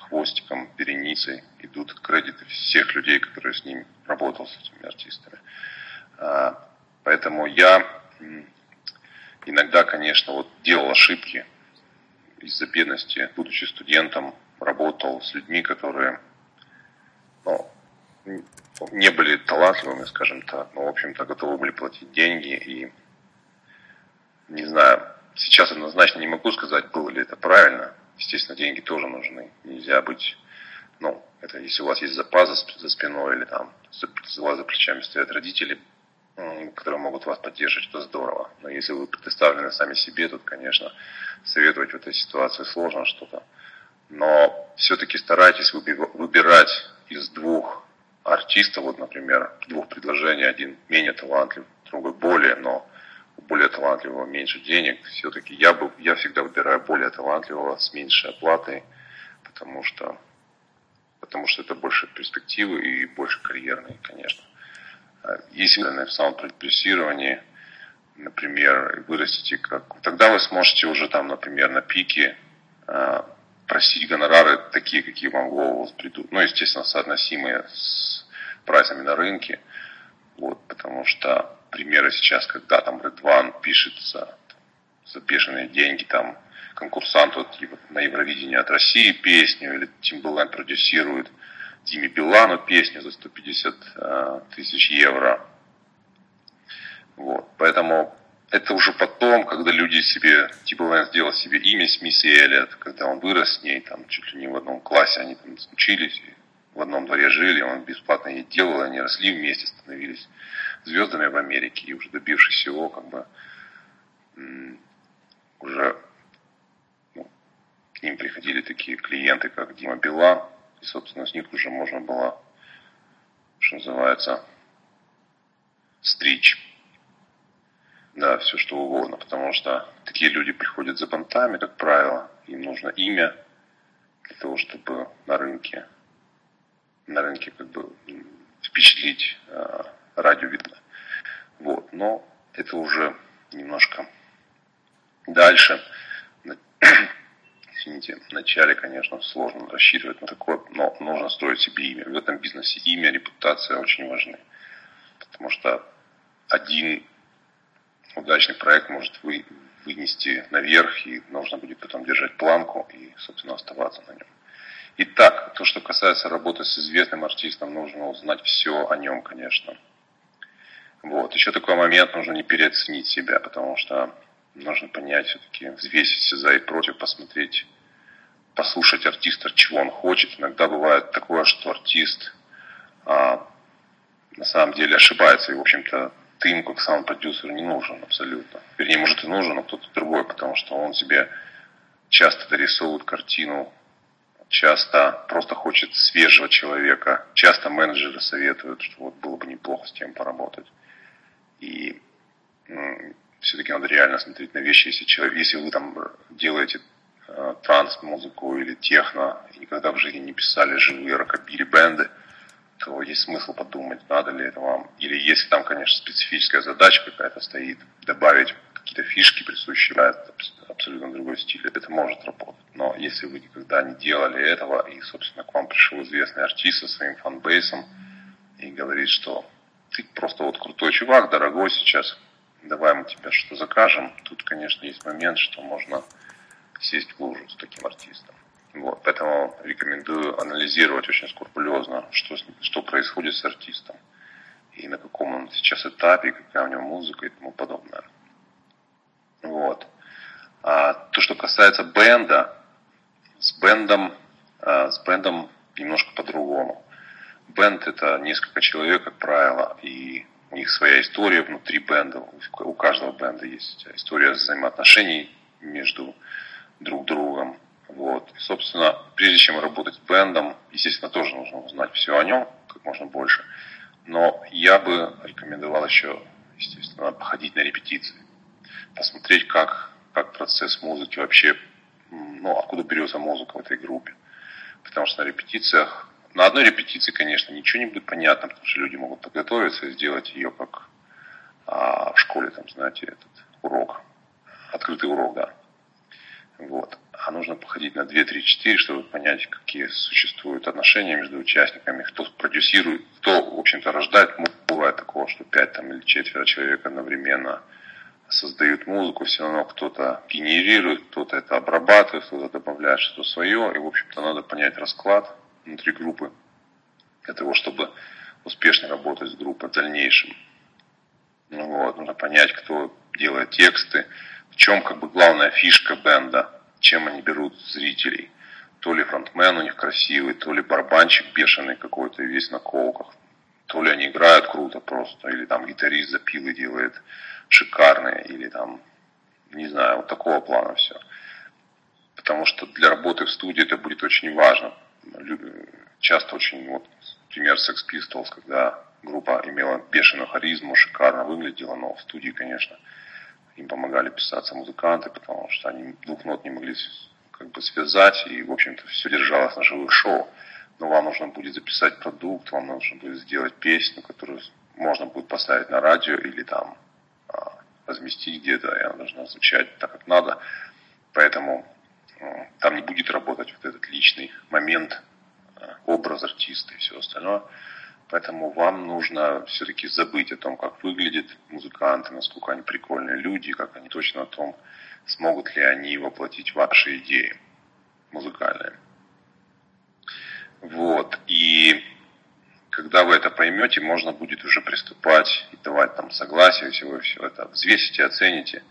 хвостиком, переницей идут кредиты всех людей, которые с ним работал, с этими артистами. А, поэтому я иногда, конечно, вот делал ошибки из-за бедности, будучи студентом, работал с людьми, которые ну, не были талантливыми, скажем так, но, в общем-то, готовы были платить деньги и не знаю, сейчас однозначно не могу сказать, было ли это правильно. Естественно, деньги тоже нужны. Нельзя быть, ну, это если у вас есть запас за спиной или там за вас за плечами стоят родители, которые могут вас поддерживать, это здорово. Но если вы предоставлены сами себе, то, конечно, советовать в этой ситуации сложно что-то. Но все-таки старайтесь выбирать из двух артистов, вот, например, двух предложений, один менее талантлив, другой более, но у более талантливого меньше денег. Все-таки я, бы, я всегда выбираю более талантливого с меньшей оплатой, потому что, потому что это больше перспективы и больше карьерные, конечно. Если вы в саунд-продюсировании, например, вырастите как... Тогда вы сможете уже там, например, на пике а, просить гонорары такие, какие вам в голову придут. Ну, естественно, соотносимые с прайсами на рынке. Вот, потому что примеры сейчас, когда там One пишется за бешеные деньги, там конкурсант вот, на Евровидении от России песню, или Timbaland продюсирует Диме Билану песню за 150 э, тысяч евро. Вот. Поэтому это уже потом, когда люди себе, Лэн сделал себе имя с Мисси Эллиот, когда он вырос с ней, там чуть ли не в одном классе, они там учились, в одном дворе жили, он бесплатно ей делал, они росли вместе, становились звездами в Америке, и уже добившись всего, как бы уже ну, к ним приходили такие клиенты, как Дима Билан, и, собственно, с них уже можно было, что называется, стричь. Да, все что угодно, потому что такие люди приходят за понтами, как правило, им нужно имя для того, чтобы на рынке, на рынке как бы впечатлить э, радио видно. Вот, но это уже немножко дальше извините, вначале, конечно, сложно рассчитывать на такое, но нужно строить себе имя. В этом бизнесе имя, репутация очень важны. Потому что один удачный проект может вы, вынести наверх, и нужно будет потом держать планку и, собственно, оставаться на нем. Итак, то, что касается работы с известным артистом, нужно узнать все о нем, конечно. Вот. Еще такой момент, нужно не переоценить себя, потому что нужно понять все-таки, взвесить все за и против, посмотреть, послушать артиста, чего он хочет. Иногда бывает такое, что артист а, на самом деле ошибается, и, в общем-то, ты ему как саунд-продюсер не нужен абсолютно. Вернее, может и нужен, но кто-то другой, потому что он себе часто дорисовывает картину, часто просто хочет свежего человека, часто менеджеры советуют, что вот было бы неплохо с тем поработать. И все-таки надо реально смотреть на вещи, если, человек, если вы там делаете э, транс-музыку или техно, и никогда в жизни не писали живые рокобили бенды, то есть смысл подумать, надо ли это вам. Или если там, конечно, специфическая задача какая-то стоит, добавить какие-то фишки, присущие абсолютно другой стиль, это может работать. Но если вы никогда не делали этого, и, собственно, к вам пришел известный артист со своим фанбейсом и говорит, что ты просто вот крутой чувак, дорогой сейчас, давай мы тебе что закажем. Тут, конечно, есть момент, что можно сесть в лужу с таким артистом. Вот, поэтому рекомендую анализировать очень скрупулезно, что, что происходит с артистом и на каком он сейчас этапе, какая у него музыка и тому подобное. Вот. А то, что касается бенда, с бендом, а, с бендом немножко по-другому. Бенд это несколько человек, как правило, и у них своя история внутри бенда. У каждого бенда есть история взаимоотношений между друг другом. Вот. И, собственно, прежде чем работать с бендом, естественно, тоже нужно узнать все о нем, как можно больше. Но я бы рекомендовал еще, естественно, походить на репетиции. Посмотреть, как, как процесс музыки вообще, ну, откуда берется музыка в этой группе. Потому что на репетициях на одной репетиции, конечно, ничего не будет понятно, потому что люди могут подготовиться и сделать ее как а, в школе, там, знаете, этот урок, открытый урок, да. Вот. А нужно походить на 2, 3, 4, чтобы понять, какие существуют отношения между участниками, кто продюсирует, кто, в общем-то, рождает. Бывает такого, что 5 там, или четверо человек одновременно создают музыку, все равно кто-то генерирует, кто-то это обрабатывает, кто-то добавляет что-то свое. И, в общем-то, надо понять расклад, внутри группы, для того, чтобы успешно работать с группой в дальнейшем. Ну вот, нужно понять, кто делает тексты, в чем как бы главная фишка бенда, чем они берут зрителей. То ли фронтмен у них красивый, то ли барабанчик бешеный какой-то, весь на колках. то ли они играют круто просто, или там гитарист запилы делает шикарные, или там, не знаю, вот такого плана все. Потому что для работы в студии это будет очень важно. Часто очень, вот, пример Sex Pistols, когда группа имела бешеную харизму, шикарно выглядела, но в студии, конечно, им помогали писаться музыканты, потому что они двух нот не могли как бы связать, и, в общем-то, все держалось на живых шоу. Но вам нужно будет записать продукт, вам нужно будет сделать песню, которую можно будет поставить на радио или там а, разместить где-то, и она должна звучать так, как надо. Поэтому там не будет работать вот этот личный момент, а, образ артиста и все остальное. Поэтому вам нужно все-таки забыть о том, как выглядят музыканты, насколько они прикольные люди, как они точно о том, смогут ли они воплотить ваши идеи музыкальные. Вот. И когда вы это поймете, можно будет уже приступать и давать там согласие, всего и все это взвесите, оцените.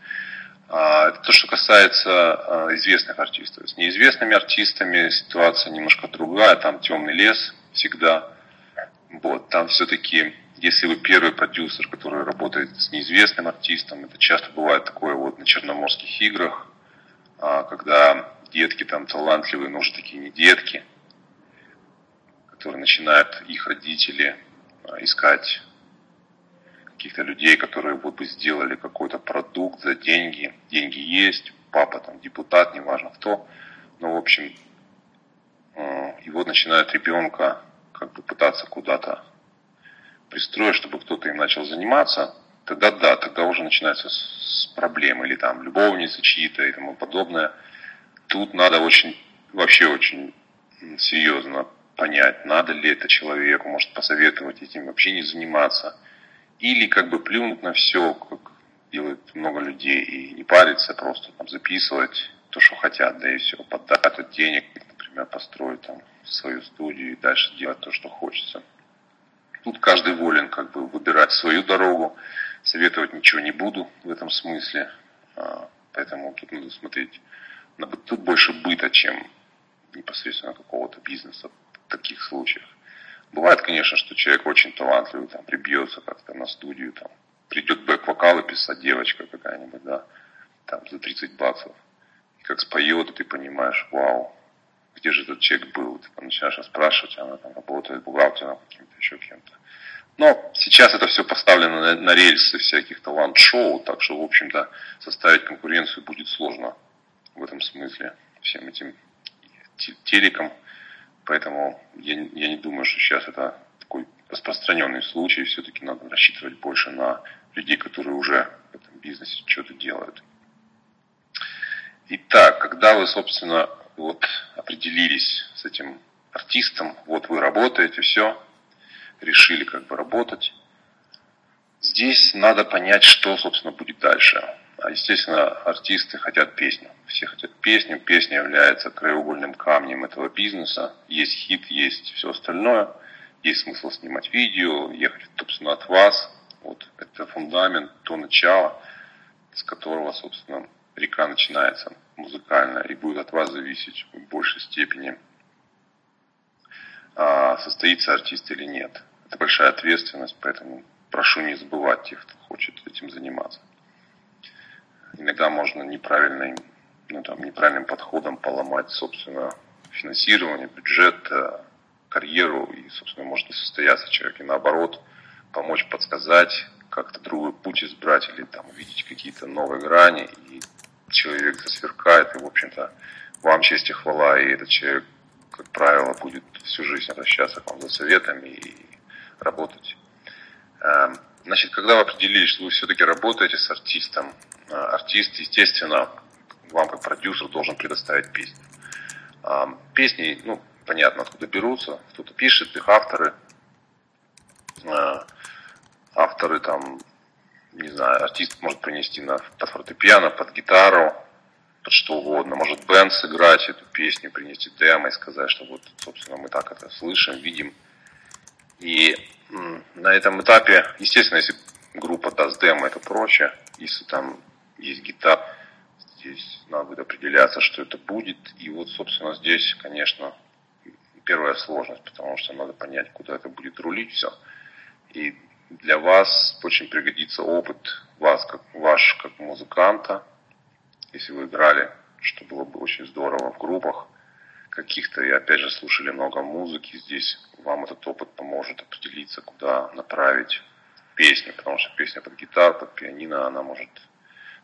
А, это то, что касается а, известных артистов. С неизвестными артистами ситуация немножко другая, там темный лес всегда. Вот, там все-таки, если вы первый продюсер, который работает с неизвестным артистом, это часто бывает такое вот на черноморских играх, а, когда детки там талантливые, но уже такие не детки, которые начинают их родители искать каких-то людей, которые вот бы сделали какой-то продукт за деньги. Деньги есть, папа там депутат, неважно кто. Но, в общем, и вот начинают ребенка как бы пытаться куда-то пристроить, чтобы кто-то им начал заниматься, тогда да, тогда уже начинается с проблем, или там любовницы чьи-то и тому подобное. Тут надо очень, вообще очень серьезно понять, надо ли это человеку, может посоветовать этим вообще не заниматься. Или как бы плюнуть на все, как делают много людей, и не париться, просто там записывать то, что хотят, да и все, поддать денег, например, построить там свою студию и дальше делать то, что хочется. Тут каждый волен как бы выбирать свою дорогу. Советовать ничего не буду в этом смысле. А, поэтому тут надо смотреть. Тут больше быта, чем непосредственно какого-то бизнеса в таких случаях. Бывает, конечно, что человек очень талантливый, там, прибьется как-то на студию, там, придет бэк-вокалы писать девочка какая-нибудь, да, там, за 30 баксов. И как споет, и ты понимаешь, вау, где же этот человек был. Ты начинаешь спрашивать, она там работает бухгалтером каким-то, еще кем-то. Но сейчас это все поставлено на, на рельсы всяких талант-шоу, так что, в общем-то, составить конкуренцию будет сложно в этом смысле всем этим телеком. Поэтому я, я не думаю, что сейчас это такой распространенный случай. Все-таки надо рассчитывать больше на людей, которые уже в этом бизнесе что-то делают. Итак, когда вы, собственно, вот определились с этим артистом, вот вы работаете, все, решили как бы работать. Здесь надо понять, что, собственно, будет дальше. А, естественно, артисты хотят песню. Все хотят песню. Песня является краеугольным камнем этого бизнеса. Есть хит, есть все остальное. Есть смысл снимать видео, ехать, собственно, от вас. Вот это фундамент, то начало, с которого, собственно, река начинается музыкально и будет от вас зависеть в большей степени, а, состоится артист или нет. Это большая ответственность, поэтому прошу не забывать тех, кто хочет этим заниматься. Иногда можно неправильным, ну, там, неправильным подходом поломать, собственно, финансирование, бюджет, э, карьеру, и, собственно, может не состояться человек, и наоборот, помочь подсказать, как-то другой путь избрать или там увидеть какие-то новые грани и человек засверкает, и, в общем-то, вам честь и хвала, и этот человек, как правило, будет всю жизнь обращаться к вам за советами и работать. Значит, когда вы определились, что вы все-таки работаете с артистом, э, артист, естественно, вам как продюсер должен предоставить песни. Эм, песни, ну, понятно, откуда берутся, кто-то пишет, их авторы, э, авторы там не знаю, артист может принести на, под фортепиано, под гитару, под что угодно. Может бенд сыграть эту песню, принести демо и сказать, что вот, собственно, мы так это слышим, видим. И на этом этапе, естественно, если группа даст демо, это проще. Если там есть гитара, здесь надо будет определяться, что это будет. И вот, собственно, здесь, конечно, первая сложность, потому что надо понять, куда это будет рулить все. И для вас очень пригодится опыт вас, как, ваш как музыканта, если вы играли, что было бы очень здорово в группах каких-то, и опять же слушали много музыки, здесь вам этот опыт поможет определиться, куда направить песню, потому что песня под гитару, под пианино, она может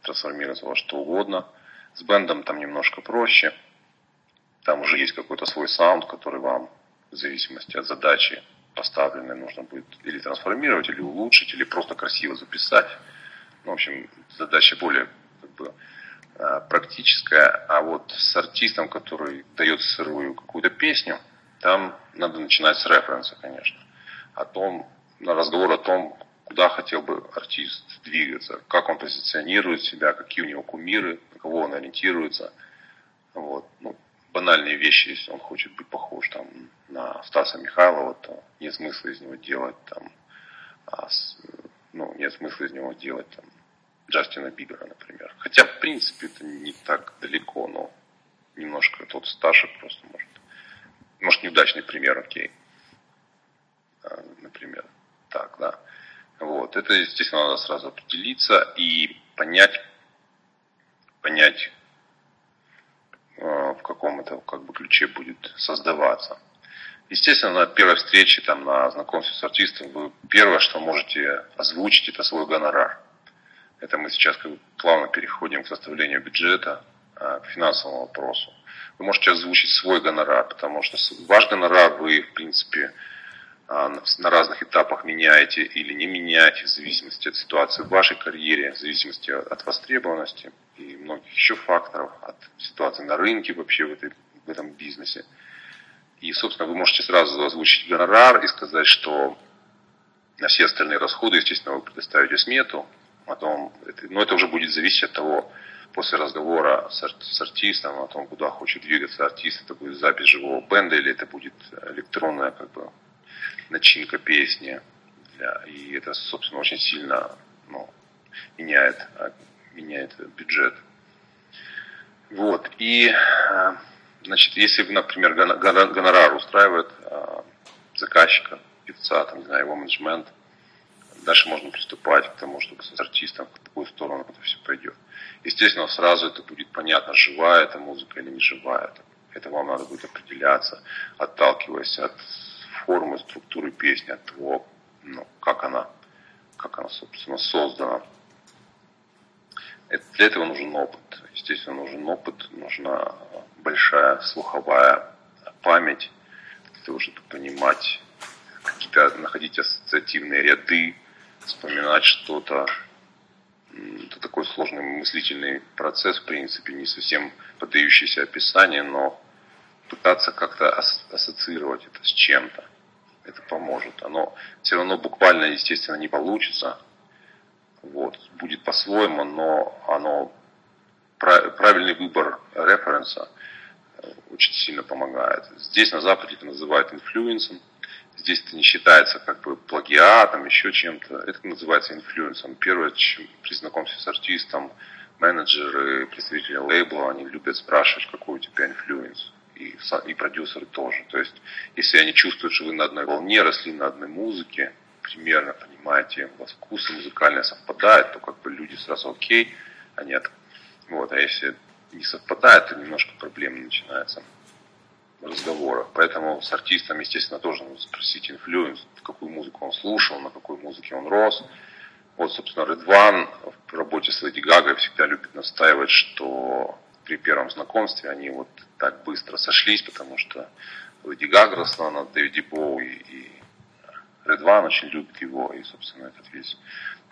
трансформироваться во что угодно. С бендом там немножко проще. Там уже есть какой-то свой саунд, который вам в зависимости от задачи поставленной нужно будет или трансформировать, или улучшить, или просто красиво записать. Ну, в общем, задача более как бы, практическая. А вот с артистом, который дает сырую какую-то песню, там надо начинать с референса, конечно. О том, на разговор о том, куда хотел бы артист двигаться, как он позиционирует себя, какие у него кумиры, на кого он ориентируется. Вот. Ну, банальные вещи, если он хочет быть похож там, на Стаса Михайлова, то нет смысла из него делать там, а, ну, нет смысла из него делать там Джастина Бибера, например. Хотя, в принципе, это не так далеко, но немножко тот старше просто может. Может, неудачный пример, окей. А, например. Так, да. Вот. Это, естественно, надо сразу определиться и понять, понять, а, в каком это как бы ключе будет создаваться. Естественно, на первой встрече, там, на знакомстве с артистом, вы первое, что можете озвучить, это свой гонорар. Это мы сейчас как бы плавно переходим к составлению бюджета, а, к финансовому вопросу. Вы можете озвучить свой гонорар, потому что ваш гонорар вы, в принципе, а, на разных этапах меняете или не меняете, в зависимости от ситуации в вашей карьере, в зависимости от востребованности и многих еще факторов, от ситуации на рынке вообще в, этой, в этом бизнесе. И, собственно, вы можете сразу озвучить гонорар и сказать, что на все остальные расходы, естественно, вы предоставите смету, потом, но это уже будет зависеть от того, после разговора с, с артистом о том, куда хочет двигаться артист, это будет запись живого бенда или это будет электронная как бы начинка песни. Для, и это, собственно, очень сильно ну, меняет, а, меняет бюджет. Вот. И, а, значит, если, например, гонорар устраивает а, заказчика, певца, там, не знаю, его менеджмент, дальше можно приступать к тому, чтобы с артистом в какую сторону это все пойдет. Естественно, сразу это будет понятно, живая эта музыка или не живая. Это вам надо будет определяться, отталкиваясь от формы, структуры песни, от того, ну, как она, как она, собственно, создана. Это, для этого нужен опыт. Естественно, нужен опыт, нужна большая слуховая память, для того, чтобы понимать, какие-то находить ассоциативные ряды, вспоминать что-то. Это такой сложный мыслительный процесс, в принципе, не совсем поддающийся описанию, но пытаться как-то ассоциировать это с чем-то это поможет. Оно все равно буквально, естественно, не получится. Вот. Будет по-своему, но оно правильный выбор референса э, очень сильно помогает. Здесь на Западе это называют influence 'ом. Здесь это не считается как бы плагиатом, еще чем-то. Это называется influence 'ом. Первое, чем при знакомстве с артистом, менеджеры, представители лейбла, они любят спрашивать, какой у тебя influence и, и продюсеры тоже. То есть, если они чувствуют, что вы на одной волне, росли на одной музыке, примерно понимаете, у вас вкусы музыкальные совпадают, то как бы люди сразу окей, они от... Вот, а если не совпадает, то немножко проблем начинается разговора. Поэтому с артистом, естественно, тоже нужно спросить influence, какую музыку он слушал, на какой музыке он рос. Вот, собственно, RedOne в работе с Леди Гагой всегда любит настаивать, что при первом знакомстве они вот так быстро сошлись, потому что Леди Гага росла на Дэвиде Боуи, и Редван очень любит его, и, собственно, этот весь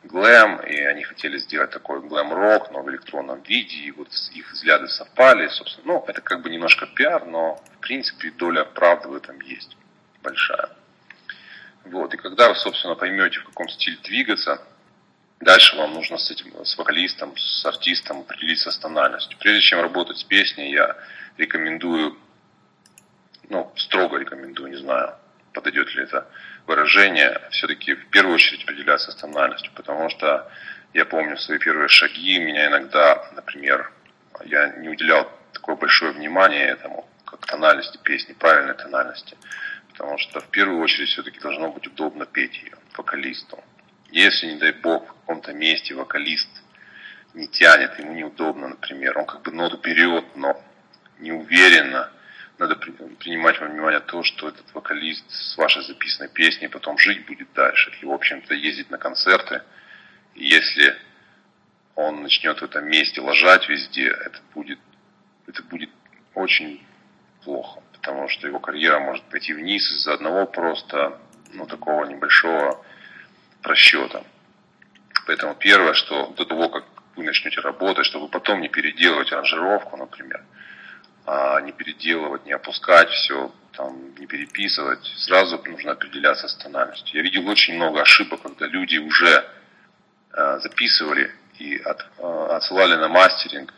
глэм, и они хотели сделать такой глэм-рок, но в электронном виде, и вот их взгляды совпали, собственно, ну, это как бы немножко пиар, но, в принципе, доля правды в этом есть большая. Вот, и когда вы, собственно, поймете, в каком стиле двигаться, Дальше вам нужно с этим, с вокалистом, с артистом определиться с тональностью. Прежде чем работать с песней, я рекомендую, ну, строго рекомендую, не знаю, подойдет ли это выражение, все-таки в первую очередь определяться тональностью, потому что я помню свои первые шаги, меня иногда, например, я не уделял такое большое внимание этому, как тональности песни, правильной тональности, потому что в первую очередь все-таки должно быть удобно петь ее. вокалисту. Если, не дай бог, в каком-то месте вокалист не тянет, ему неудобно, например, он как бы ноту берет, но не надо принимать во внимание то, что этот вокалист с вашей записанной песней потом жить будет дальше. И, в общем-то, ездить на концерты. И если он начнет в этом месте ложать везде, это будет, это будет очень плохо. Потому что его карьера может пойти вниз из-за одного просто, ну, такого небольшого просчета. Поэтому первое, что до того, как вы начнете работать, чтобы потом не переделывать аранжировку, например, а не переделывать, не опускать все, там, не переписывать, сразу нужно определяться с тональностью. Я видел очень много ошибок, когда люди уже э, записывали и от, э, отсылали на мастеринг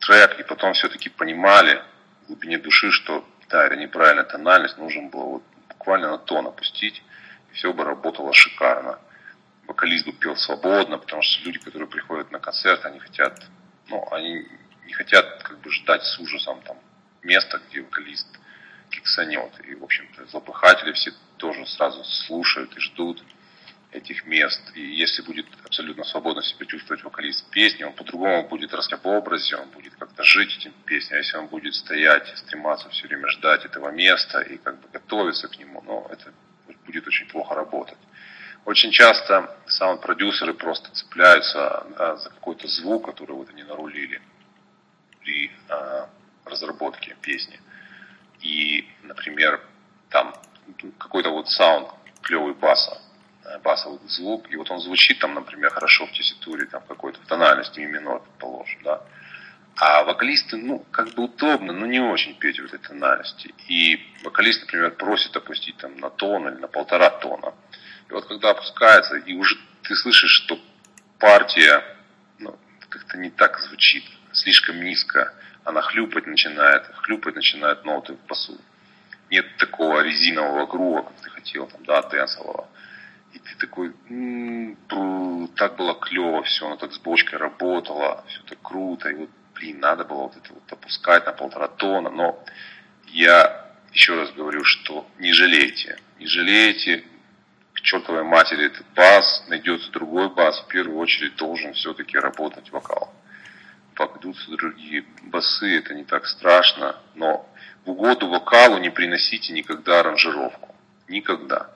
трек, и потом все-таки понимали в глубине души, что да, это неправильная тональность, нужно было вот буквально на тон опустить, и все бы работало шикарно вокалист бы пел свободно, потому что люди, которые приходят на концерт, они хотят, ну, они не хотят как бы ждать с ужасом там места, где вокалист киксанет. И, в общем-то, злопыхатели все тоже сразу слушают и ждут этих мест. И если будет абсолютно свободно себя чувствовать вокалист в песне, он по-другому будет рассказывать в образе, он будет как-то жить этим песней. А если он будет стоять и стрематься все время ждать этого места и как бы готовиться к нему, но ну, это будет очень плохо работать. Очень часто саунд-продюсеры просто цепляются да, за какой-то звук, который вот они нарулили при э, разработке песни. И, например, там какой-то вот саунд клевый баса, э, басовый звук, и вот он звучит там, например, хорошо в тесситуре, там какой-то в тональности ми минор, предположим, да. А вокалисты, ну, как бы удобно, но не очень петь в этой тональности. И вокалист, например, просит опустить там на тон или на полтора тона. И вот когда опускается, и уже ты слышишь, что партия ну, как-то не так звучит, слишком низко, она хлюпать начинает, хлюпать начинает ноты в басу. Нет такого резинового грува, как ты хотел, там, да, тенсового. И ты такой, так было клево все, оно так с бочкой работало, все так круто. И вот, блин, надо было вот это вот опускать на полтора тона. Но я еще раз говорю, что не жалейте. Не жалейте, к чертовой матери этот бас, найдется другой бас, в первую очередь должен все-таки работать вокал. Пойдутся другие басы, это не так страшно, но в угоду вокалу не приносите никогда аранжировку. Никогда.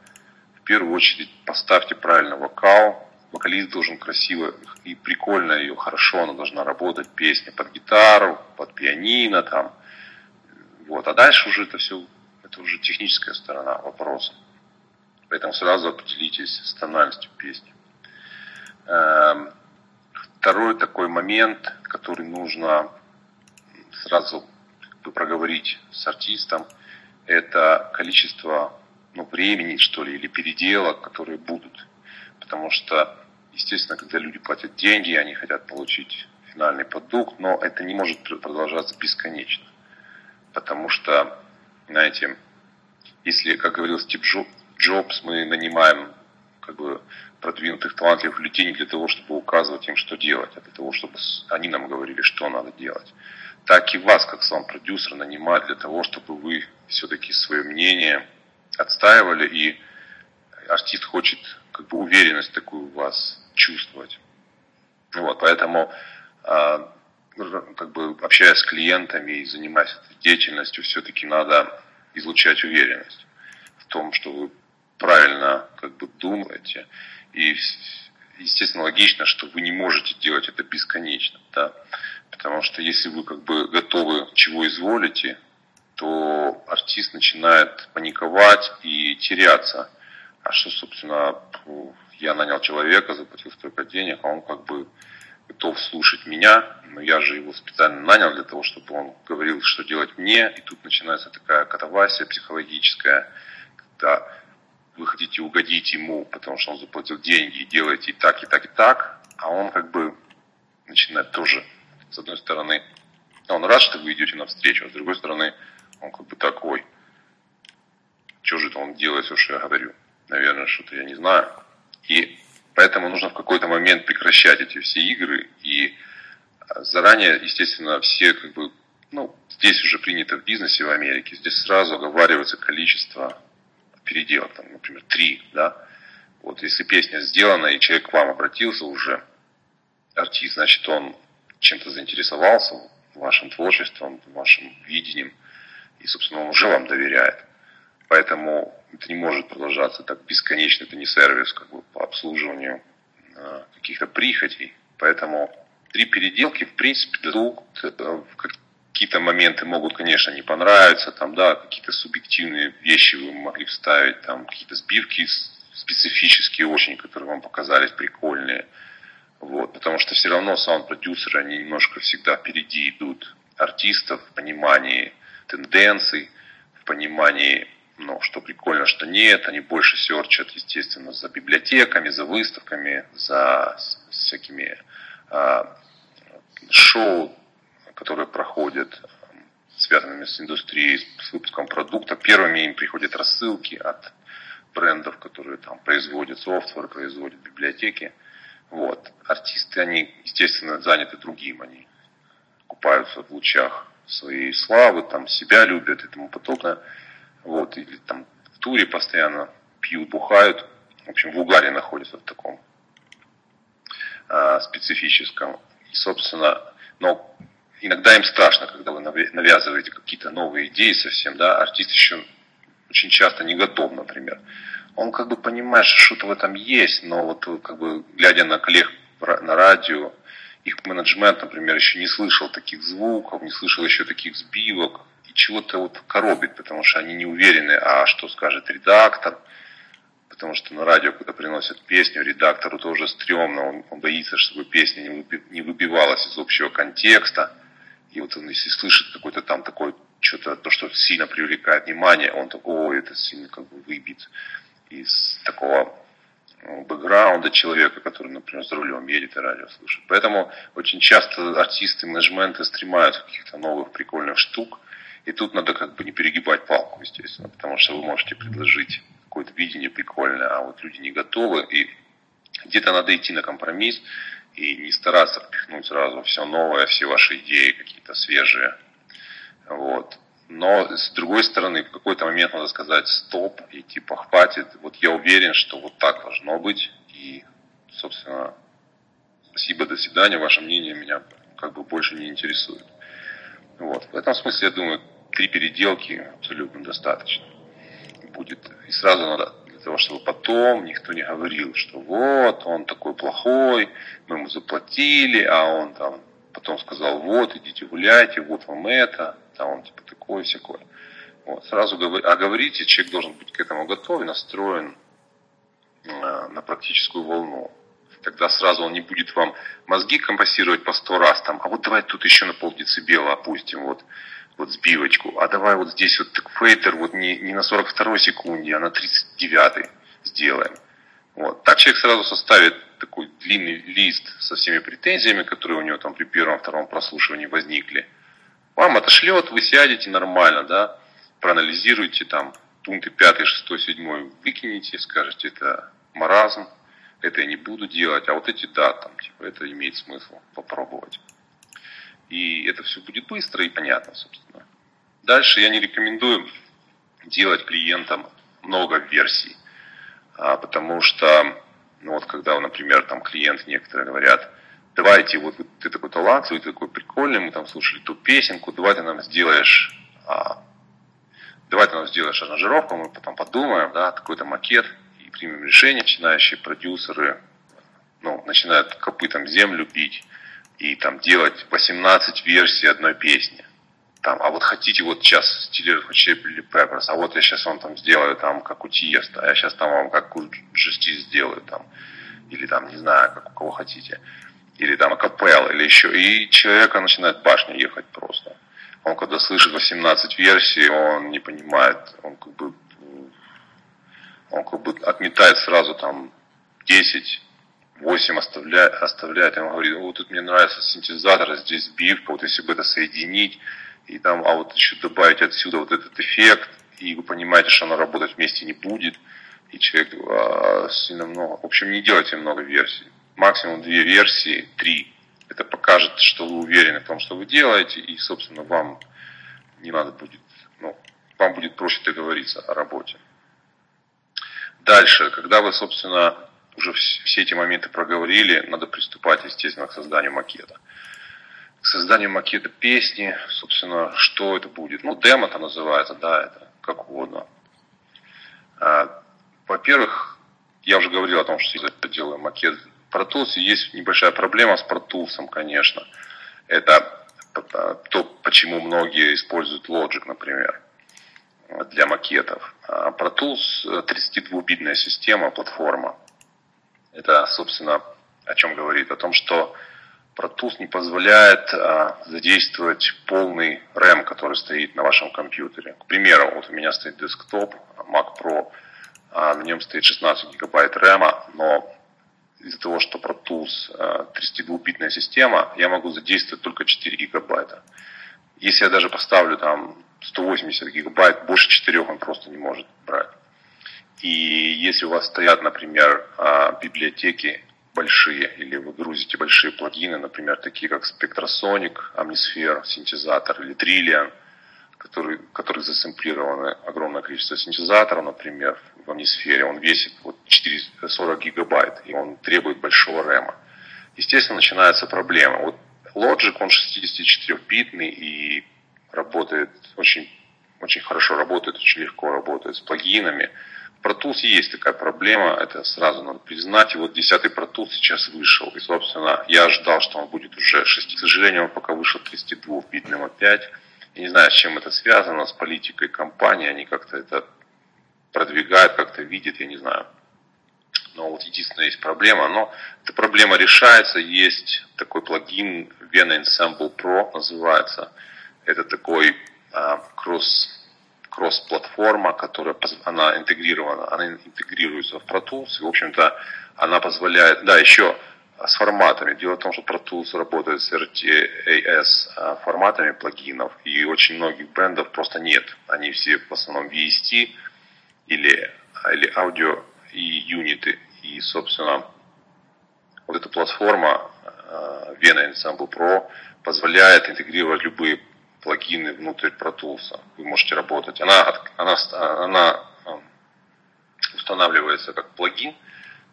В первую очередь поставьте правильно вокал, вокалист должен красиво и прикольно ее, хорошо она должна работать, песня под гитару, под пианино там. Вот. А дальше уже это все, это уже техническая сторона вопроса. Поэтому сразу определитесь с тональностью песни. Эм, второй такой момент, который нужно сразу проговорить с артистом, это количество ну, времени, что ли, или переделок, которые будут. Потому что, естественно, когда люди платят деньги, они хотят получить финальный продукт, но это не может продолжаться бесконечно. Потому что, знаете, если, как говорил Стив Jobs мы нанимаем как бы продвинутых, талантливых людей не для того, чтобы указывать им, что делать, а для того, чтобы они нам говорили, что надо делать. Так и вас, как сам продюсер, нанимать для того, чтобы вы все-таки свое мнение отстаивали, и артист хочет как бы уверенность такую в вас чувствовать. Вот, поэтому а, как бы общаясь с клиентами и занимаясь этой деятельностью, все-таки надо излучать уверенность в том, что вы правильно как бы думаете. И, естественно, логично, что вы не можете делать это бесконечно. Да? Потому что если вы как бы готовы чего изволите, то артист начинает паниковать и теряться. А что, собственно, я нанял человека, заплатил столько денег, а он как бы готов слушать меня, но я же его специально нанял для того, чтобы он говорил, что делать мне, и тут начинается такая катавасия психологическая, когда вы хотите угодить ему, потому что он заплатил деньги, и делаете и так, и так, и так, а он как бы начинает тоже, с одной стороны, он рад, что вы идете навстречу, а с другой стороны, он как бы такой, что же это он делает, все, что я говорю? Наверное, что-то я не знаю. И поэтому нужно в какой-то момент прекращать эти все игры и заранее, естественно, все как бы, ну, здесь уже принято в бизнесе в Америке, здесь сразу оговаривается количество переделок, там, например, три, да, Вот если песня сделана, и человек к вам обратился уже, артист, значит, он чем-то заинтересовался, вашим творчеством, вашим видением, и, собственно, он уже вам доверяет. Поэтому это не может продолжаться так бесконечно, это не сервис как бы, по обслуживанию э, каких-то прихотей. Поэтому три переделки, в принципе, дадут э, какие-то моменты могут, конечно, не понравиться, там, да, какие-то субъективные вещи вы могли вставить, там, какие-то сбивки специфические очень, которые вам показались прикольные. Вот, потому что все равно саунд-продюсеры, они немножко всегда впереди идут артистов в понимании тенденций, в понимании, ну, что прикольно, что нет. Они больше серчат, естественно, за библиотеками, за выставками, за всякими а, шоу, которые проходят, связанными с индустрией, с выпуском продукта. Первыми им приходят рассылки от брендов, которые там производят софтвер, производят библиотеки. Вот. Артисты, они, естественно, заняты другим, они купаются в лучах своей славы, там себя любят и тому подобное. Вот. Или там в туре постоянно пьют, бухают. В общем, в угаре находятся в таком а, специфическом. И, собственно, но иногда им страшно, когда вы навязываете какие-то новые идеи совсем, да, артист еще очень часто не готов, например. Он как бы понимает, что что-то в этом есть, но вот как бы глядя на коллег на радио, их менеджмент, например, еще не слышал таких звуков, не слышал еще таких сбивок, и чего-то вот коробит, потому что они не уверены, а что скажет редактор, потому что на радио, когда приносят песню, редактору тоже стрёмно, он, он боится, чтобы песня не выбивалась из общего контекста, и вот он, если слышит какой-то там такой, что-то, то, что сильно привлекает внимание, он такой, ой, это сильно как бы выбит из такого ну, бэкграунда человека, который, например, за рулем едет и радио слушает. Поэтому очень часто артисты, менеджменты стремаются каких-то новых прикольных штук. И тут надо как бы не перегибать палку, естественно, потому что вы можете предложить какое-то видение прикольное, а вот люди не готовы. И где-то надо идти на компромисс и не стараться впихнуть сразу все новое, все ваши идеи какие-то свежие. Вот. Но с другой стороны, в какой-то момент надо сказать стоп и типа хватит. Вот я уверен, что вот так должно быть. И, собственно, спасибо, до свидания. Ваше мнение меня как бы больше не интересует. Вот. В этом смысле, я думаю, три переделки абсолютно достаточно. Будет. И сразу надо того, чтобы потом никто не говорил, что вот, он такой плохой, мы ему заплатили, а он там потом сказал, вот, идите гуляйте, вот вам это, а он типа такое всякое. Вот, сразу говори, а говорите, человек должен быть к этому готов и настроен э, на практическую волну. Тогда сразу он не будет вам мозги компасировать по сто раз, там, а вот давай тут еще на полдецибела опустим, вот, вот сбивочку, а давай вот здесь вот так фейтер вот не, не на 42 секунде, а на 39 сделаем. Вот. Так человек сразу составит такой длинный лист со всеми претензиями, которые у него там при первом-втором прослушивании возникли – вам отошлет, вы сядете нормально, да, проанализируете там пункты 5, 6, 7, выкинете, скажете, это маразм, это я не буду делать, а вот эти да, там, типа, это имеет смысл попробовать. И это все будет быстро и понятно, собственно. Дальше я не рекомендую делать клиентам много версий, а, потому что, ну вот когда, например, там клиент некоторые говорят, давайте, вот ты такой талантливый, ты такой прикольный, мы там слушали ту песенку, давай ты нам сделаешь, а, давай ты нам сделаешь аранжировку, мы потом подумаем, да, такой-то макет, и примем решение, начинающие продюсеры, ну, начинают копытом землю бить, и там делать 18 версий одной песни. Там, а вот хотите вот сейчас стиле Chili Peppers, а вот я сейчас вам там сделаю там как у Тиеста, а я сейчас там вам как у Justice сделаю там, или там, не знаю, как у кого хотите или там акапелла, или еще, и человека начинает башня ехать просто. Он когда слышит 18 версий, он не понимает, он как бы, он как бы отметает сразу там 10, 8 оставляет, оставляет, он говорит, вот тут мне нравится синтезатор, здесь сбивка, вот если бы это соединить, и там, а вот еще добавить отсюда вот этот эффект, и вы понимаете, что оно работать вместе не будет, и человек а, сильно много. В общем, не делайте много версий максимум две версии, три. Это покажет, что вы уверены в том, что вы делаете, и, собственно, вам не надо будет, ну, вам будет проще договориться о работе. Дальше, когда вы, собственно, уже все эти моменты проговорили, надо приступать, естественно, к созданию макета. К созданию макета песни, собственно, что это будет? Ну, демо это называется, да, это как угодно. А, во-первых, я уже говорил о том, что я делаю макет Pro Tools, есть небольшая проблема с Pro Tools, конечно. Это то, почему многие используют Logic, например, для макетов. А Pro Tools 32-битная система, платформа. Это, собственно, о чем говорит? О том, что Tools не позволяет а, задействовать полный RAM, который стоит на вашем компьютере. К примеру, вот у меня стоит десктоп Mac Pro, а на нем стоит 16 гигабайт RAM, но из-за того, что Pro Tools 32-битная система, я могу задействовать только 4 гигабайта. Если я даже поставлю там 180 гигабайт, больше 4 он просто не может брать. И если у вас стоят, например, а, библиотеки большие, или вы грузите большие плагины, например, такие как Spectrasonic, Omnisphere, синтезатор или Trillian, которые, которые засэмплированы огромное количество синтезаторов, например, в Omnisphere, он весит вот 440 гигабайт, и он требует большого рэма. Естественно, начинаются проблемы. Вот Logic, он 64-битный и работает очень, очень хорошо работает, очень легко работает с плагинами. Tools есть такая проблема, это сразу надо признать. И вот 10 Pro Tools сейчас вышел. И, собственно, я ожидал, что он будет уже 6. К сожалению, он пока вышел 32-битным опять. Я не знаю, с чем это связано, с политикой компании. Они как-то это продвигают, как-то видят, я не знаю. Но вот единственная есть проблема, но эта проблема решается. Есть такой плагин Vena Ensemble Pro называется. Это такой а, кросс кросс-платформа, которая она интегрирована, она интегрируется в Pro Tools, и, в общем-то, она позволяет, да, еще с форматами. Дело в том, что Pro Tools работает с RTAS а, форматами плагинов, и очень многих брендов просто нет. Они все в основном VST или, или аудио и юниты. И, собственно, вот эта платформа а, Vena Ensemble Pro позволяет интегрировать любые плагины внутрь Pro Tools. Вы можете работать. Она, она, она устанавливается как плагин,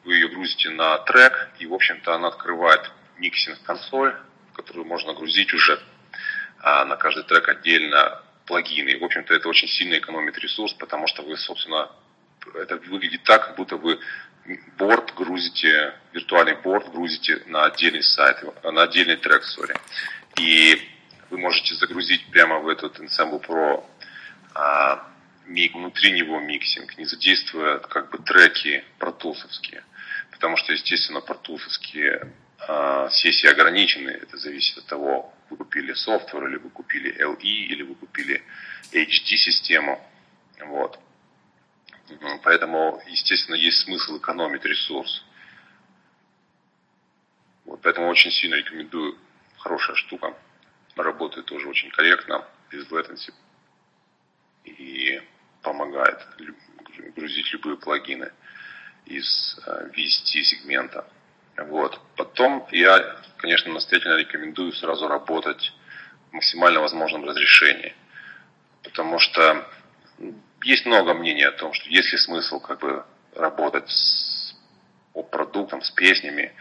вы ее грузите на трек, и, в общем-то, она открывает миксинг-консоль, которую можно грузить уже а, на каждый трек отдельно плагины. И, в общем-то, это очень сильно экономит ресурс, потому что вы, собственно, это выглядит так, как будто вы борт грузите, виртуальный борт грузите на отдельный сайт, на отдельный трек, sorry. И вы можете загрузить прямо в этот Ensemble Pro а, миг, внутри него mixing, не задействуя как бы треки протулсовские. Потому что, естественно, протулсовские а, сессии ограничены. Это зависит от того, вы купили software, или вы купили LE, или вы купили HD-систему. Вот. Поэтому, естественно, есть смысл экономить ресурс. Вот, поэтому очень сильно рекомендую. Хорошая штука работает тоже очень корректно, без latency и помогает грузить любые плагины из VST э, сегмента. Вот. Потом я, конечно, настоятельно рекомендую сразу работать в максимально возможном разрешении. Потому что есть много мнений о том, что есть ли смысл как бы работать с, по продуктам, с песнями,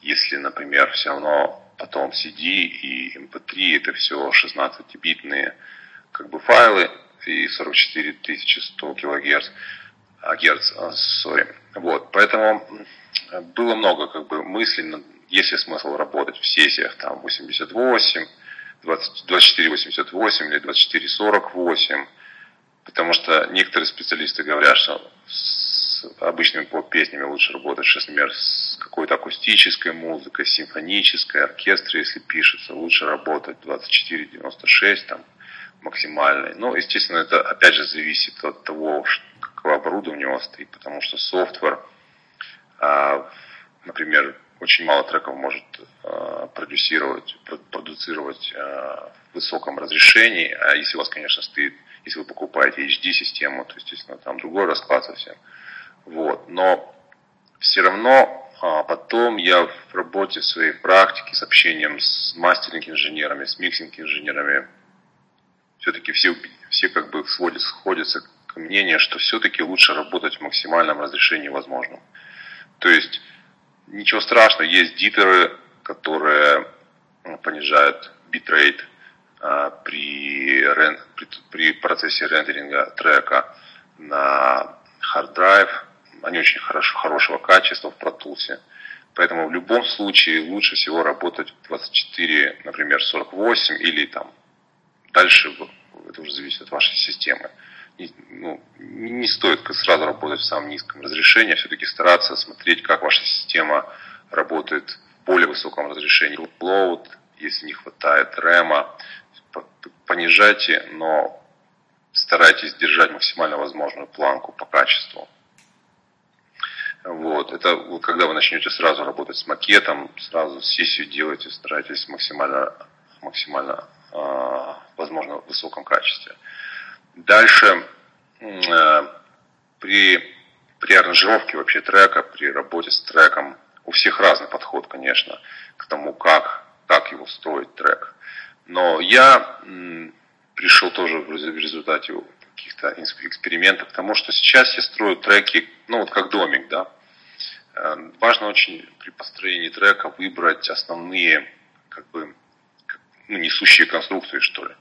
если, например, все равно потом CD и MP3 это все 16-битные как бы файлы и 44 100 килогерц, а, герц, а, sorry. Вот, поэтому было много как бы мыслей, есть ли смысл работать в сессиях там 88, 20, 2488 или 2448, потому что некоторые специалисты говорят, что обычными поп-песнями лучше работать, например, с какой-то акустической музыкой, симфонической, оркестре, если пишется, лучше работать 24-96 там максимальной. Но, ну, естественно, это опять же зависит от того, какое оборудование у вас стоит, потому что софтвер, а, например, очень мало треков может а, продюсировать, продуцировать а, в высоком разрешении, а если у вас, конечно, стоит, если вы покупаете HD-систему, то, естественно, там другой расклад совсем. Вот. Но все равно а, потом я в работе в своей практике с общением с мастеринг-инженерами, с миксинг-инженерами, все-таки все, все как бы сводятся, сходятся к мнение, что все-таки лучше работать в максимальном разрешении возможном. То есть ничего страшного, есть дитеры, которые ну, понижают битрейт а, при, при, при процессе рендеринга трека на hard drive. Они очень хорошо, хорошего качества в Tools. Поэтому в любом случае лучше всего работать 24, например, 48 или там дальше, это уже зависит от вашей системы. Не, ну, не стоит сразу работать в самом низком разрешении, а все-таки стараться смотреть, как ваша система работает в более высоком разрешении. Load, если не хватает рэма, понижайте, но старайтесь держать максимально возможную планку по качеству. Вот. Это когда вы начнете сразу работать с макетом, сразу сессию делаете, старайтесь максимально, максимально э, возможно высоком качестве. Дальше э, при, при аранжировке вообще трека, при работе с треком, у всех разный подход, конечно, к тому, как, как его строить трек. Но я м, пришел тоже в результате каких-то экспериментов к тому, что сейчас я строю треки, ну вот как домик, да, важно очень при построении трека выбрать основные, как бы, ну, несущие конструкции, что ли.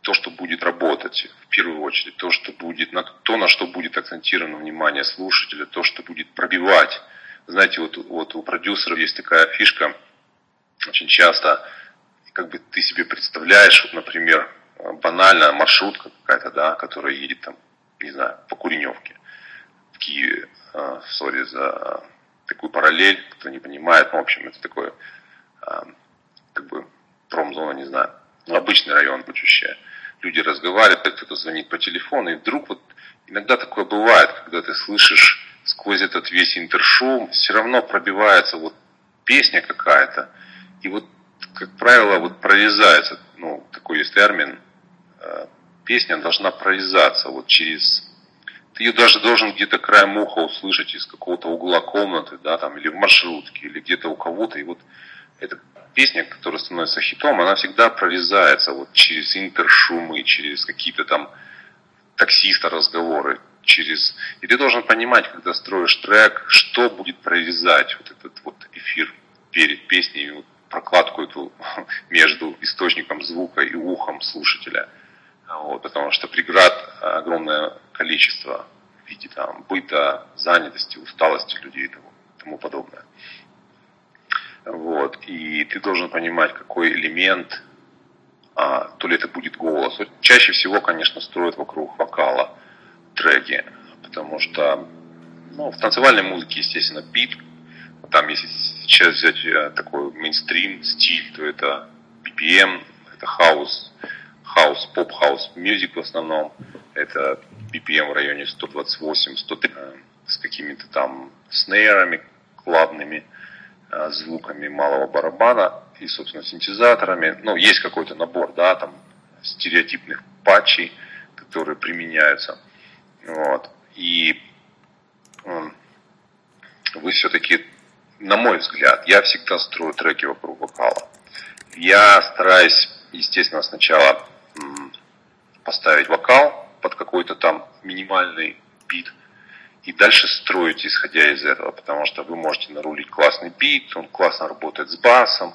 То, что будет работать в первую очередь, то, что будет, на, то, на что будет акцентировано внимание слушателя, то, что будет пробивать. Знаете, вот, вот у продюсеров есть такая фишка, очень часто, как бы ты себе представляешь, вот, например, банально маршрутка какая-то, да, которая едет там, не знаю, по Куреневке в Киеве, сори за такую параллель, кто не понимает, ну, в общем, это такое, а, как бы, промзона, не знаю, ну, обычный район Бучущая. Люди разговаривают, кто-то звонит по телефону, и вдруг вот иногда такое бывает, когда ты слышишь сквозь этот весь интершум, все равно пробивается вот песня какая-то, и вот, как правило, вот прорезается, ну, такой есть термин, а, песня должна прорезаться вот через ты ее даже должен где-то краем уха услышать из какого-то угла комнаты, да, там, или в маршрутке, или где-то у кого-то. И вот эта песня, которая становится хитом, она всегда прорезается вот через интершумы, через какие-то там таксиста разговоры, через... И ты должен понимать, когда строишь трек, что будет прорезать вот этот вот эфир перед песней, вот прокладку эту между источником звука и ухом слушателя – вот, потому что преград огромное количество в виде там, быта, занятости, усталости людей и тому, тому подобное. Вот, и ты должен понимать, какой элемент, а, то ли это будет голос. Вот чаще всего, конечно, строят вокруг вокала треки, потому что ну, в танцевальной музыке, естественно, бит. Там, если сейчас взять э, такой мейнстрим стиль, то это EDM, это хаус, хаус, pop-house music в основном. Это BPM в районе 128, 103 э, с какими-то там снейрами клабными, э, звуками малого барабана и, собственно, синтезаторами. Ну, есть какой-то набор, да, там стереотипных патчей, которые применяются. Вот. И вы все-таки, на мой взгляд, я всегда строю треки вокруг вокала. Я стараюсь, естественно, сначала поставить вокал под какой-то там минимальный бит и дальше строить, исходя из этого, потому что вы можете нарулить классный бит, он классно работает с басом,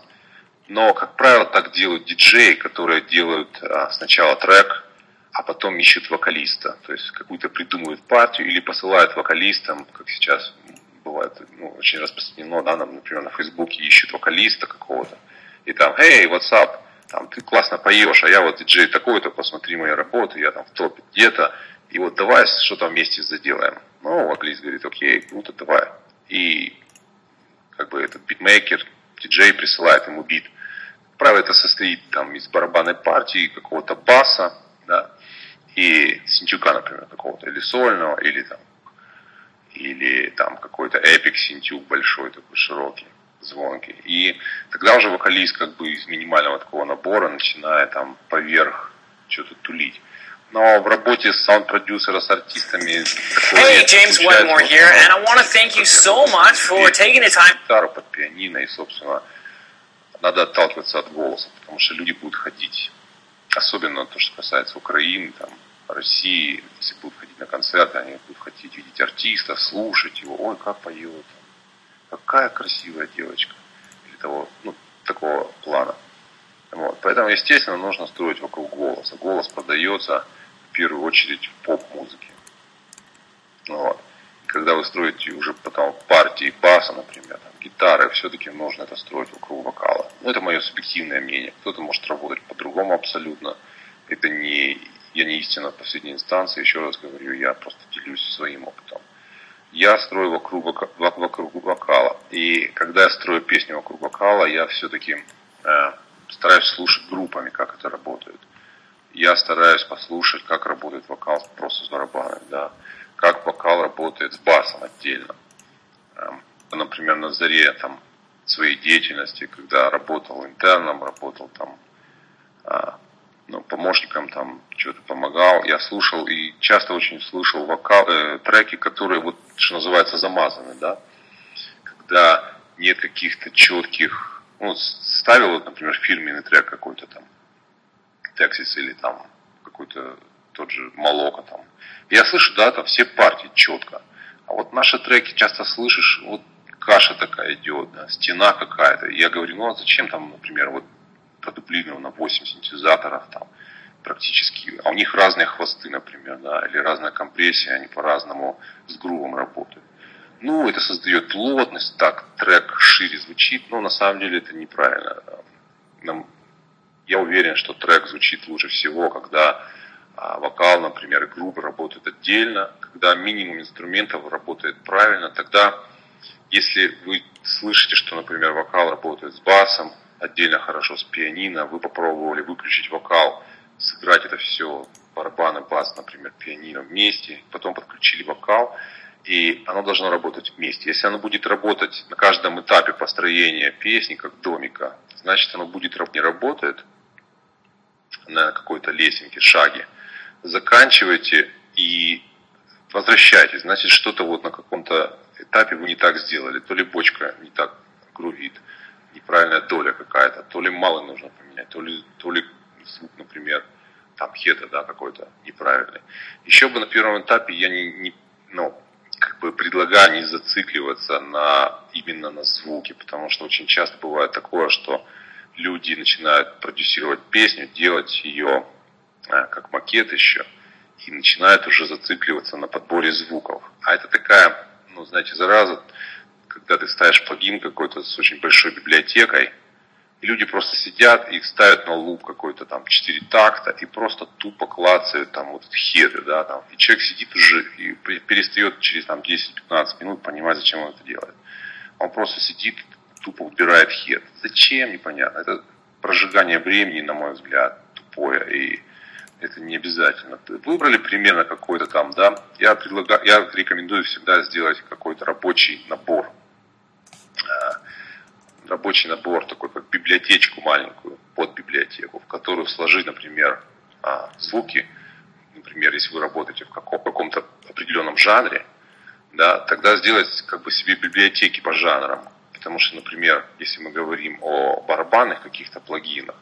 но, как правило, так делают диджеи, которые делают а, сначала трек, а потом ищут вокалиста, то есть какую-то придумывают партию или посылают вокалистам, как сейчас бывает ну, очень распространено, да, например, на Фейсбуке ищут вокалиста какого-то, и там, hey, what's up? Там, ты классно поешь, а я вот диджей такой-то, посмотри мои работы, я там в топе где-то, и вот давай что-то вместе заделаем. Ну, вокалист говорит, окей, круто, давай. И как бы этот битмейкер, диджей присылает ему бит. Правило, это состоит там из барабанной партии, какого-то баса, да, и синтюка, например, какого-то, или сольного, или там, или там какой-то epic синтюк большой, такой широкий звонкий. И тогда уже вокалист как бы из минимального такого набора начинает там поверх что-то тулить. Но в работе саунд-продюсера, с артистами... Hey, James Wedmore here, and I want to thank you so much for taking the time... Гитару под пианино, и, собственно, надо отталкиваться от голоса, потому что люди будут ходить. Особенно то, что касается Украины, там, России, если будут ходить на концерты, они будут хотеть видеть артиста, слушать его, ой, как поет, какая красивая девочка, или того, ну, такого плана. Вот. Поэтому, естественно, нужно строить вокруг голоса. Голос продается в первую очередь в поп-музыке. Вот. Когда вы строите уже потом партии баса, например, там, гитары, все-таки нужно это строить вокруг вокала. Ну, это мое субъективное мнение. Кто-то может работать по-другому абсолютно. Это не я не истина в последней инстанции, еще раз говорю, я просто делюсь своим опытом. Я строю вокруг, вокруг вокала. И когда я строю песню вокруг вокала, я все-таки э, стараюсь слушать группами, как это работает. Я стараюсь послушать, как работает вокал просто с барабанами, да, как вокал работает с басом отдельно. Э, например, на заре там, своей деятельности, когда работал интерном, работал там э, ну, помощником там что-то помогал, я слушал и часто очень слышал вокал, э, треки, которые вот, что называется, замазаны, да, когда нет каких-то четких, ну, ставил, вот, например, фирменный трек какой-то там, Тексис или там какой-то тот же Малока там. Я слышу, да, там все партии четко. А вот наши треки часто слышишь, вот каша такая идет, да, стена какая-то. Я говорю, ну а зачем там, например, вот продублировано 8 синтезаторов там практически, а у них разные хвосты, например, да, или разная компрессия, они по-разному с грувом работают. Ну, это создает плотность, так трек шире звучит, но на самом деле это неправильно. Нам, я уверен, что трек звучит лучше всего, когда а, вокал, например, и группа работают отдельно, когда минимум инструментов работает правильно, тогда, если вы слышите, что, например, вокал работает с басом, отдельно хорошо с пианино, вы попробовали выключить вокал, сыграть это все, барабаны, бас, например, пианино вместе, потом подключили вокал, и оно должно работать вместе. Если оно будет работать на каждом этапе построения песни, как домика, значит оно будет не работает на какой-то лесенке, шаге. Заканчивайте и возвращайтесь. Значит, что-то вот на каком-то этапе вы не так сделали. То ли бочка не так грувит, неправильная доля какая-то, то ли мало нужно поменять, то ли, то ли звук, например, там хета, да, какой-то неправильный. Еще бы на первом этапе я не, не ну, как бы предлагаю не зацикливаться на, именно на звуке, потому что очень часто бывает такое, что люди начинают продюсировать песню, делать ее а, как макет еще, и начинают уже зацикливаться на подборе звуков. А это такая, ну, знаете, зараза, когда ты ставишь плагин какой-то с очень большой библиотекой, и люди просто сидят и ставят на луп какой-то там 4 такта и просто тупо клацают там вот хеды, да, там. И человек сидит уже и перестает через там 10-15 минут понимать, зачем он это делает. Он просто сидит, тупо убирает хед. Зачем, непонятно. Это прожигание времени, на мой взгляд, тупое. И это не обязательно. Выбрали примерно какой-то там, да, я предлагаю, я рекомендую всегда сделать какой-то рабочий набор рабочий набор, такой как библиотечку маленькую, под библиотеку, в которую сложить, например, а, звуки, например, если вы работаете в каком-то определенном жанре, да, тогда сделать как бы себе библиотеки по жанрам. Потому что, например, если мы говорим о барабанных каких-то плагинах,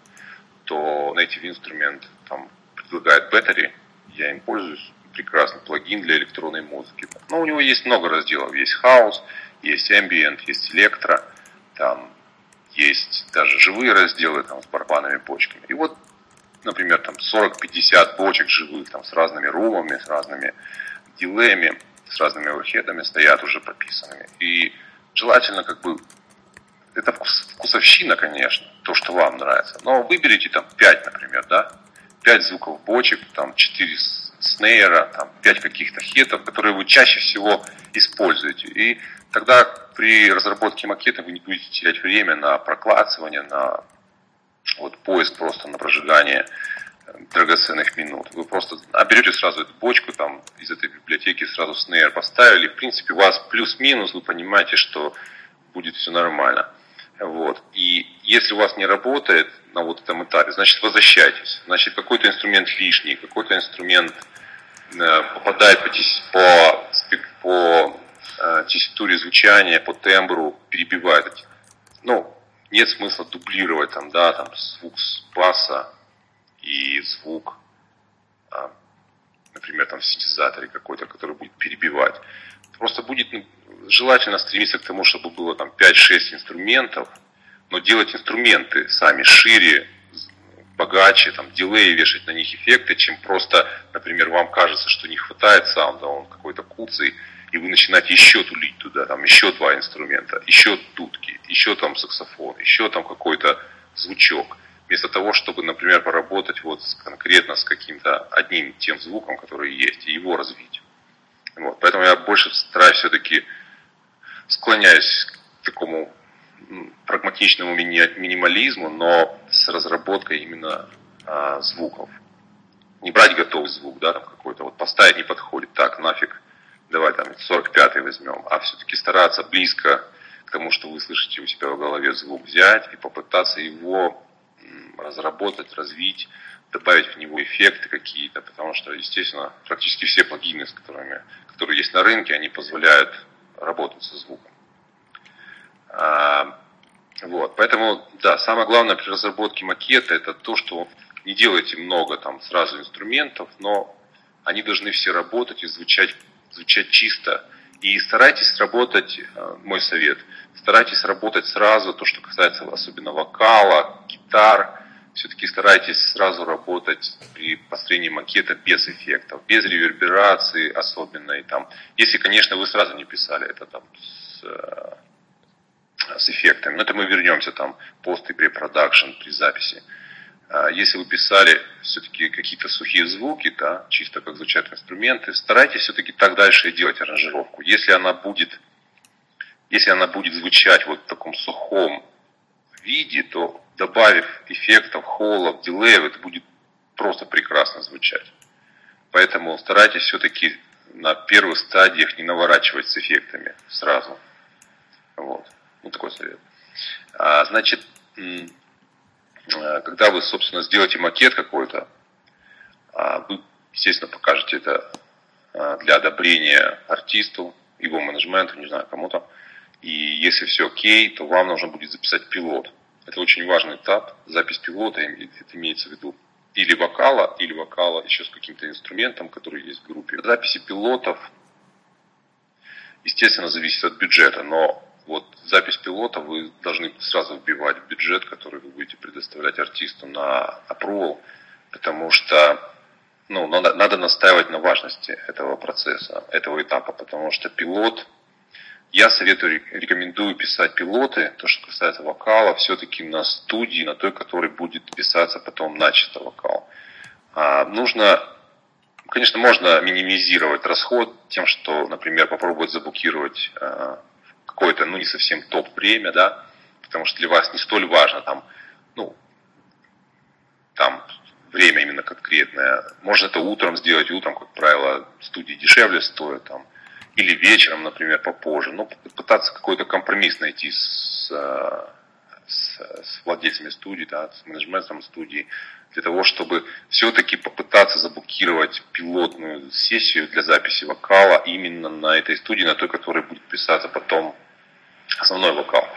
то Native Instrument там предлагает Battery, я им пользуюсь, прекрасный плагин для электронной музыки. Но у него есть много разделов, есть House, есть Ambient, есть Electro, там есть даже живые разделы там, с барабанными бочками. И вот, например, там 40-50 бочек живых там, с разными румами, с разными дилеями, с разными оверхедами стоят уже прописанными. И желательно как бы это вкус, вкусовщина, конечно, то, что вам нравится. Но выберите там 5, например, да, 5 звуков бочек, там 4 снейра, там 5 каких-то хетов, которые вы чаще всего используете. И тогда при разработке макета вы не будете терять время на проклацывание, на вот поиск просто на прожигание э, драгоценных минут. Вы просто берете сразу эту бочку там из этой библиотеки, сразу снейр поставили. В принципе, у вас плюс-минус, вы понимаете, что будет все нормально. Вот. И если у вас не работает на вот этом этапе, значит возвращайтесь. Значит, какой-то инструмент лишний, какой-то инструмент э, попадает по, по, по э, тесситуре звучания, по тембру перебивает. Ну, нет смысла дублировать там, да, там звук с баса и звук а, например, там в синтезаторе какой-то, который будет перебивать. Просто будет ну, желательно стремиться к тому, чтобы было там 5-6 инструментов, но делать инструменты сами шире, богаче, там, дилей, вешать на них эффекты, чем просто, например, вам кажется, что не хватает саунда, он какой-то куцый, и вы начинаете еще тулить туда, там, еще два инструмента, еще дудки, еще там саксофон, еще там какой-то звучок. Вместо того, чтобы, например, поработать вот конкретно с каким-то одним тем звуком, который есть, и его развить. Вот. Поэтому я больше стараюсь все-таки склоняюсь к такому прагматичному мини минимализму, но с разработкой именно а, звуков. Не брать готовый звук, да, там какой-то, вот поставить не подходит, так, нафиг, давай там 45-й возьмем, а все-таки стараться близко к тому, что вы слышите у себя в голове звук взять и попытаться его разработать, развить, добавить в него эффекты какие-то, потому что, естественно, практически все плагины, с которыми, которые есть на рынке, они позволяют работать со звуком. А, вот, поэтому, да, самое главное при разработке макета это то, что не делайте много там сразу инструментов, но они должны все работать и звучать, звучать чисто. И старайтесь работать, э, мой совет, старайтесь работать сразу, то, что касается особенно вокала, гитар, все-таки старайтесь сразу работать при построении макета без эффектов, без реверберации особенной. Там. Если, конечно, вы сразу не писали это там с э, с эффектами. Но это мы вернемся там пост и препродакшн при записи. А если вы писали все-таки какие-то сухие звуки, да, чисто как звучат инструменты, старайтесь все-таки так дальше делать аранжировку. Если она будет, если она будет звучать вот в таком сухом виде, то добавив эффектов, холлов, дилеев, это будет просто прекрасно звучать. Поэтому старайтесь все-таки на первых стадиях не наворачивать с эффектами сразу. Вот. Ну, такой совет. А, значит, когда вы, собственно, сделаете макет какой-то, а, вы, естественно, покажете это а, для одобрения артисту, его менеджменту, не знаю, кому-то. И если все окей, то вам нужно будет записать пилот. Это очень важный этап, запись пилота, это имеется в виду или вокала, или вокала еще с каким-то инструментом, который есть в группе. Записи пилотов, естественно, зависит от бюджета, но вот запись пилота вы должны сразу вбивать в бюджет, который вы будете предоставлять артисту на approval, потому что ну, надо, надо настаивать на важности этого процесса, этого этапа, потому что пилот, я советую, рекомендую писать пилоты, то, что касается вокала, все-таки на студии, на той, которой будет писаться потом начисто вокал. А, нужно, конечно, можно минимизировать расход тем, что, например, попробовать заблокировать а, какое-то, ну, не совсем топ-время, да, потому что для вас не столь важно там, ну, там время именно конкретное. Можно это утром сделать, утром, как правило, студии дешевле стоят, там, или вечером, например, попозже. Но ну, пытаться какой-то компромисс найти с, э, с, с владельцами студии, да, с менеджментом студии, для того, чтобы все-таки попытаться заблокировать пилотную сессию для записи вокала именно на этой студии, на той, которая будет писаться потом основной вокал.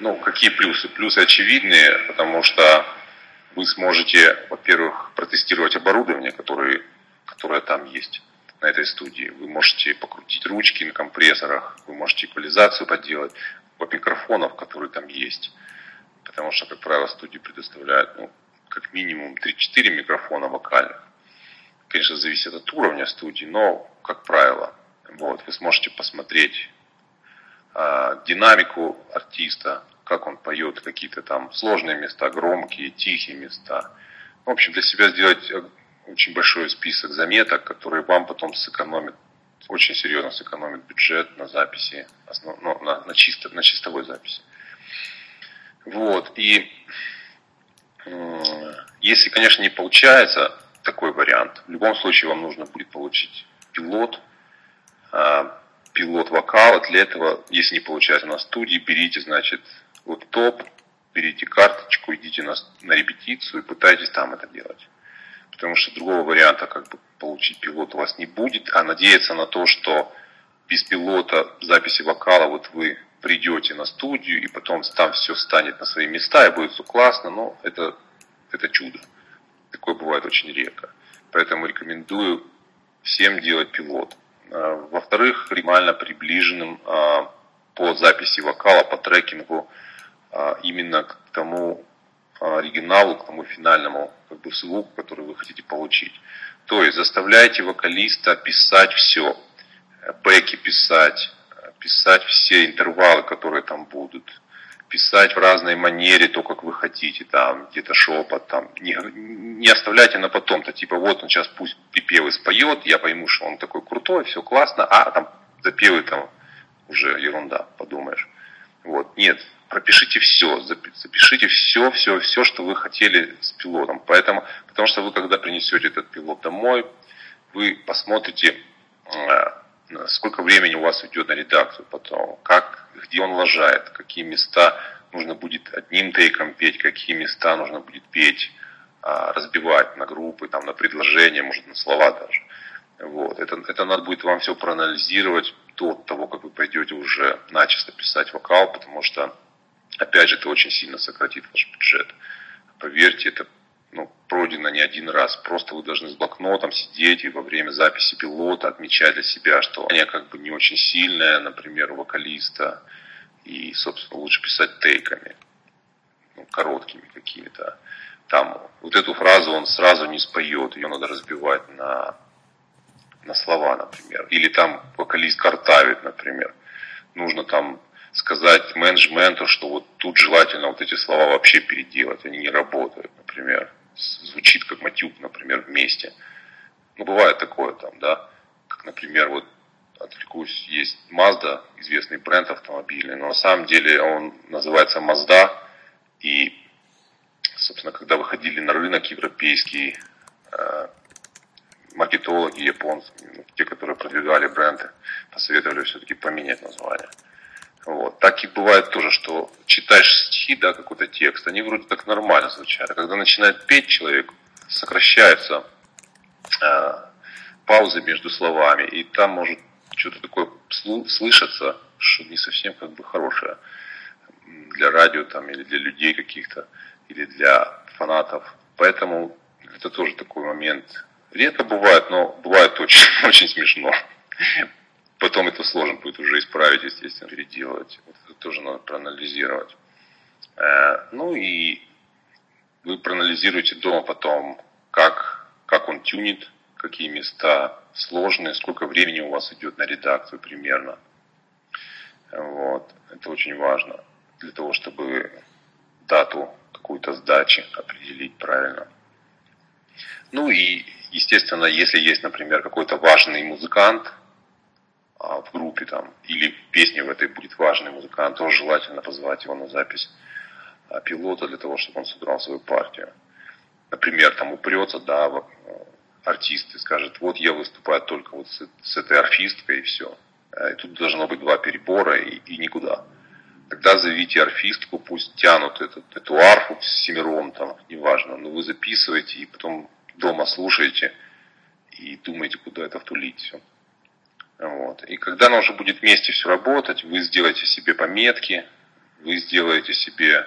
Ну, какие плюсы? Плюсы очевидные, потому что вы сможете, во-первых, протестировать оборудование, которое, которое там есть на этой студии. Вы можете покрутить ручки на компрессорах, вы можете эквализацию поделать по микрофонов, которые там есть. Потому что, как правило, студии предоставляют ну, как минимум 3-4 микрофона вокальных. Конечно, зависит от уровня студии, но, как правило, вот, вы сможете посмотреть динамику артиста, как он поет, какие-то там сложные места, громкие, тихие места. В общем, для себя сделать э, очень большой список заметок, которые вам потом сэкономят, очень серьезно сэкономит бюджет на записи, основ, ну, на, на, чисто, на чистовой записи. Вот, и э, если, конечно, не получается такой вариант, в любом случае вам нужно будет получить пилот, э, пилот вокала. Для этого, если не получается на студии, берите, значит, лэптоп, берите карточку, идите на, на репетицию и пытайтесь там это делать. Потому что другого варианта как бы получить пилот у вас не будет, а надеяться на то, что без пилота записи вокала вот вы придете на студию и потом там все станет на свои места и будет все классно, но это, это чудо. Такое бывает очень редко. Поэтому рекомендую всем делать пилот. Э, во-вторых, максимально приближенным э, по записи вокала, по трекингу именно к тому оригиналу, к тому финальному как бы, звуку, который вы хотите получить. То есть заставляйте вокалиста писать все, бэки писать, писать все интервалы, которые там будут, писать в разной манере, то, как вы хотите, там, где-то шепот, там, не, не оставляйте на потом-то, типа, вот он сейчас пусть припевы споет, я пойму, что он такой крутой, все классно, а там запевы там уже ерунда, подумаешь. Вот, нет, пропишите все, запишите все, все, все, что вы хотели с пилотом. Поэтому, потому что вы, когда принесете этот пилот домой, вы посмотрите, э, сколько времени у вас уйдет на редакцию потом, как, где он лажает, какие места нужно будет одним тейком петь, какие места нужно будет петь, а, разбивать на группы, там, на предложения, может, на слова даже. Вот. Это, это надо будет вам все проанализировать до того, как вы пойдете уже начисто писать вокал, потому что опять же, это очень сильно сократит ваш бюджет. Поверьте, это ну, пройдено не один раз. Просто вы должны с блокнотом сидеть и во время записи пилота отмечать для себя, что они как бы не очень сильная, например, у вокалиста. И, собственно, лучше писать тейками, ну, короткими какими-то. Там вот эту фразу он сразу не споет, ее надо разбивать на, на слова, например. Или там вокалист картавит, например. Нужно там сказать менеджменту, что вот тут желательно вот эти слова вообще переделать, они не работают, например. Звучит как матюк, например, вместе. Ну, бывает такое там, да. Как, например, вот отвлекусь, есть Mazda, известный бренд автомобильный, но на самом деле он называется Mazda, и, собственно, когда выходили на рынок европейский, э, маркетологи японцы, ну, те, которые продвигали бренды, посоветовали все-таки поменять название. Вот. Так и бывает тоже, что читаешь стихи, да, какой-то текст, они вроде так нормально звучат. А когда начинает петь человек, сокращаются э, паузы между словами, и там может что-то такое слышаться, что не совсем как бы хорошее для радио там, или для людей каких-то, или для фанатов. Поэтому это тоже такой момент. Редко бывает, но бывает очень, очень смешно потом это сложно будет уже исправить, естественно, переделать. Это тоже надо проанализировать. Э, ну и вы проанализируете дома потом, как, как он тюнит, какие места сложные, сколько времени у вас идет на редакцию примерно. Вот. Это очень важно для того, чтобы дату какую-то сдачи определить правильно. Ну и, естественно, если есть, например, какой-то важный музыкант, в группе там, или в песне в этой будет важный музыкант, тоже желательно позвать его на запись а, пилота для того, чтобы он сыграл свою партию. Например, там упрется, да, э, артист и скажет, вот я выступаю только вот с, с этой арфисткой и все. А, и тут должно быть два перебора и, и никуда. Тогда зовите арфистку, пусть тянут этот, эту арфу с семером, там, неважно, но вы записываете и потом дома слушаете и думаете, куда это втулить все. Вот. И когда оно уже будет вместе все работать, вы сделаете себе пометки, вы сделаете себе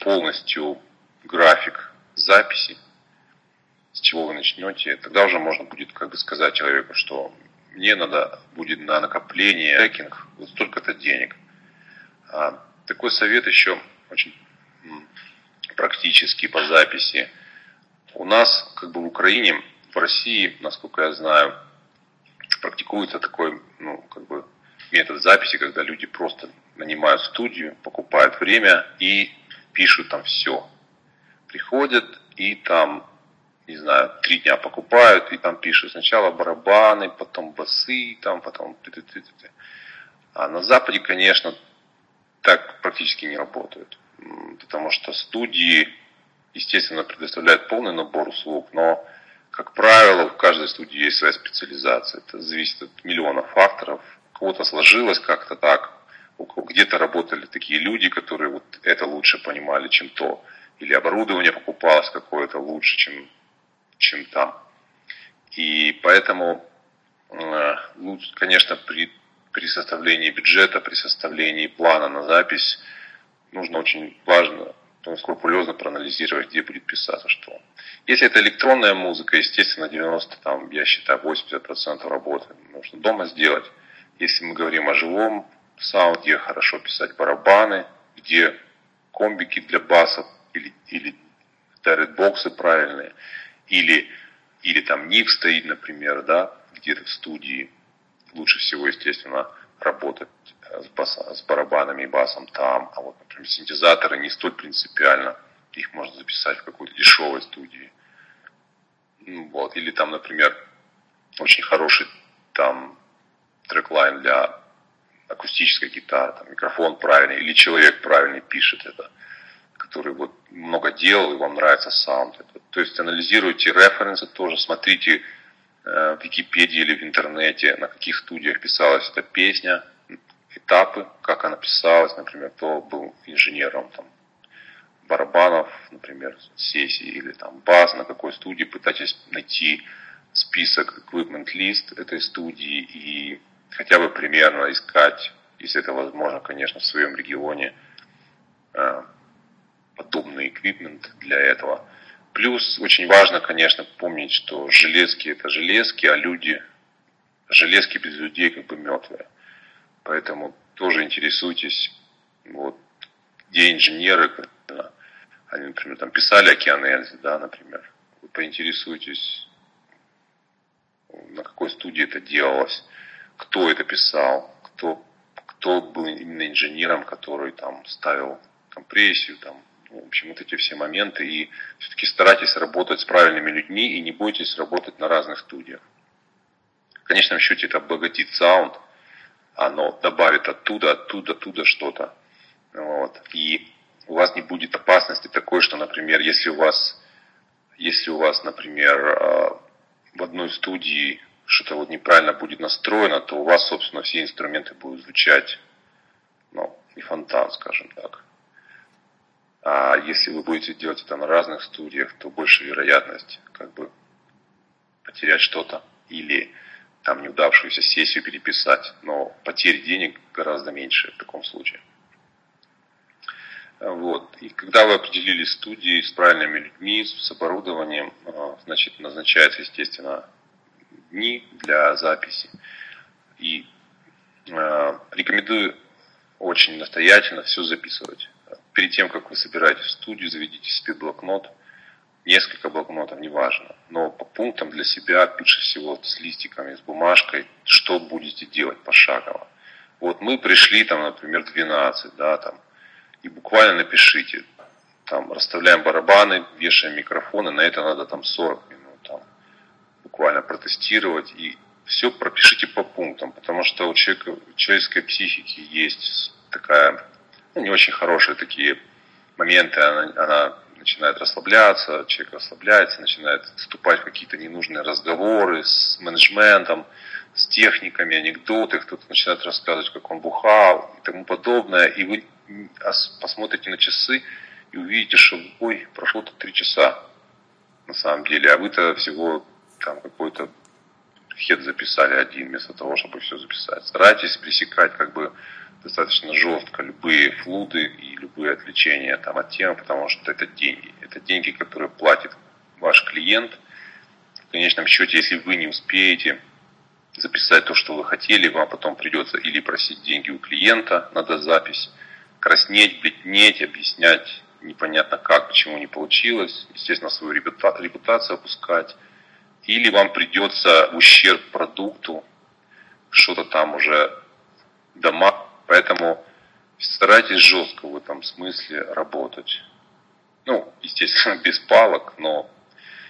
полностью график записи, с чего вы начнете, тогда уже можно будет как бы сказать человеку, что мне надо будет на накопление, трекинг, вот столько-то денег. А, такой совет еще очень практический по записи. У нас, как бы в Украине, в России, насколько я знаю, практикуется такой, ну, как бы метод записи, когда люди просто нанимают студию, покупают время и пишут там все. Приходят и там, не знаю, три дня покупают и там пишут сначала барабаны, потом басы, там, потом. А на Западе, конечно, так практически не работают. Потому что студии, естественно, предоставляют полный набор услуг, но как правило, в каждой студии есть своя специализация. Это зависит от миллионов факторов. У кого-то сложилось как-то так. Где-то работали такие люди, которые вот это лучше понимали, чем то. Или оборудование покупалось какое-то лучше, чем, чем там. И поэтому, э, ну, конечно, при, при составлении бюджета, при составлении плана на запись, нужно очень важно потом скрупулезно проанализировать, где будет писаться что. Если это электронная музыка, естественно, 90, там, я считаю, 80% работы нужно дома сделать. Если мы говорим о живом саунде, хорошо писать барабаны, где комбики для басов или, или боксы правильные, или, или там ник стоит, например, да, где-то в студии. Лучше всего, естественно, работать с, бас, с барабанами и басом там. А вот, например, синтезаторы не столь принципиально. Их можно записать в какой-то дешевой студии. Ну, вот. Или там, например, очень хороший там треклайн для акустической гитары, там, микрофон правильный, или человек правильный пишет это, который вот много делал, и вам нравится саунд. Это. То есть анализируйте референсы тоже, смотрите э, в Википедии или в интернете, на каких студиях писалась эта песня, этапы, как она писалась, например, кто был инженером там, барабанов, например, сессии, или там бас, на какой студии, пытайтесь найти список equipment list этой студии и хотя бы примерно искать, если это возможно, конечно, в своем регионе э, подобный эквипмент для этого. Плюс очень важно, конечно, помнить, что железки это железки, а люди, железки без людей как бы мертвые. Поэтому тоже интересуйтесь, вот, где инженеры, они, например, там писали океан да, например, вы поинтересуйтесь, на какой студии это делалось, кто это писал, кто, кто был именно инженером, который там ставил компрессию, там, ну, в общем, вот эти все моменты. И все-таки старайтесь работать с правильными людьми и не бойтесь работать на разных студиях. В конечном счете это обогатит саунд, оно добавит оттуда, оттуда, оттуда что-то. Вот. И у вас не будет опасности такой, что, например, если у вас, если у вас, например, э, в одной студии что-то вот неправильно будет настроено, то у вас, собственно, все инструменты будут звучать, ну, и фонтан, скажем так. А если вы будете делать это на разных студиях, то больше вероятность как бы потерять что-то или там неудавшуюся сессию переписать. Но потерь денег гораздо меньше в таком случае. Вот. И когда вы определили студии с правильными людьми, с оборудованием, а, значит, назначается, естественно, дни для записи. И э, рекомендую очень настоятельно все записывать перед тем, как вы собираетесь в студию, заведите себе блокнот, несколько блокнотов, неважно, но по пунктам для себя, лучше всего с листиками, с бумажкой, что будете делать пошагово. Вот мы пришли, там, например, 12, да, там, и буквально напишите, там, расставляем барабаны, вешаем микрофоны, на это надо там 40 минут, там, буквально протестировать, и все пропишите по пунктам, потому что у человека, у человеческой психики есть такая ну, не очень хорошие такие моменты, она, она начинает расслабляться, человек расслабляется, начинает вступать в какие-то ненужные разговоры с менеджментом, с техниками, анекдоты, кто-то начинает рассказывать, как он бухал и тому подобное, и вы посмотрите на часы и увидите, что, ой, прошло-то три часа на самом деле, а вы-то всего там какой-то хед записали один вместо того, чтобы все записать. Старайтесь пресекать как бы достаточно жестко любые флуды и любые отвлечения там, от темы, потому что это деньги. Это деньги, которые платит ваш клиент. В конечном счете, если вы не успеете записать то, что вы хотели, вам потом придется или просить деньги у клиента на дозапись, краснеть, бледнеть, объяснять непонятно как, почему не получилось, естественно, свою репутацию опускать, или вам придется ущерб продукту что-то там уже дома Поэтому старайтесь жестко в этом смысле работать. Ну, естественно, без палок, но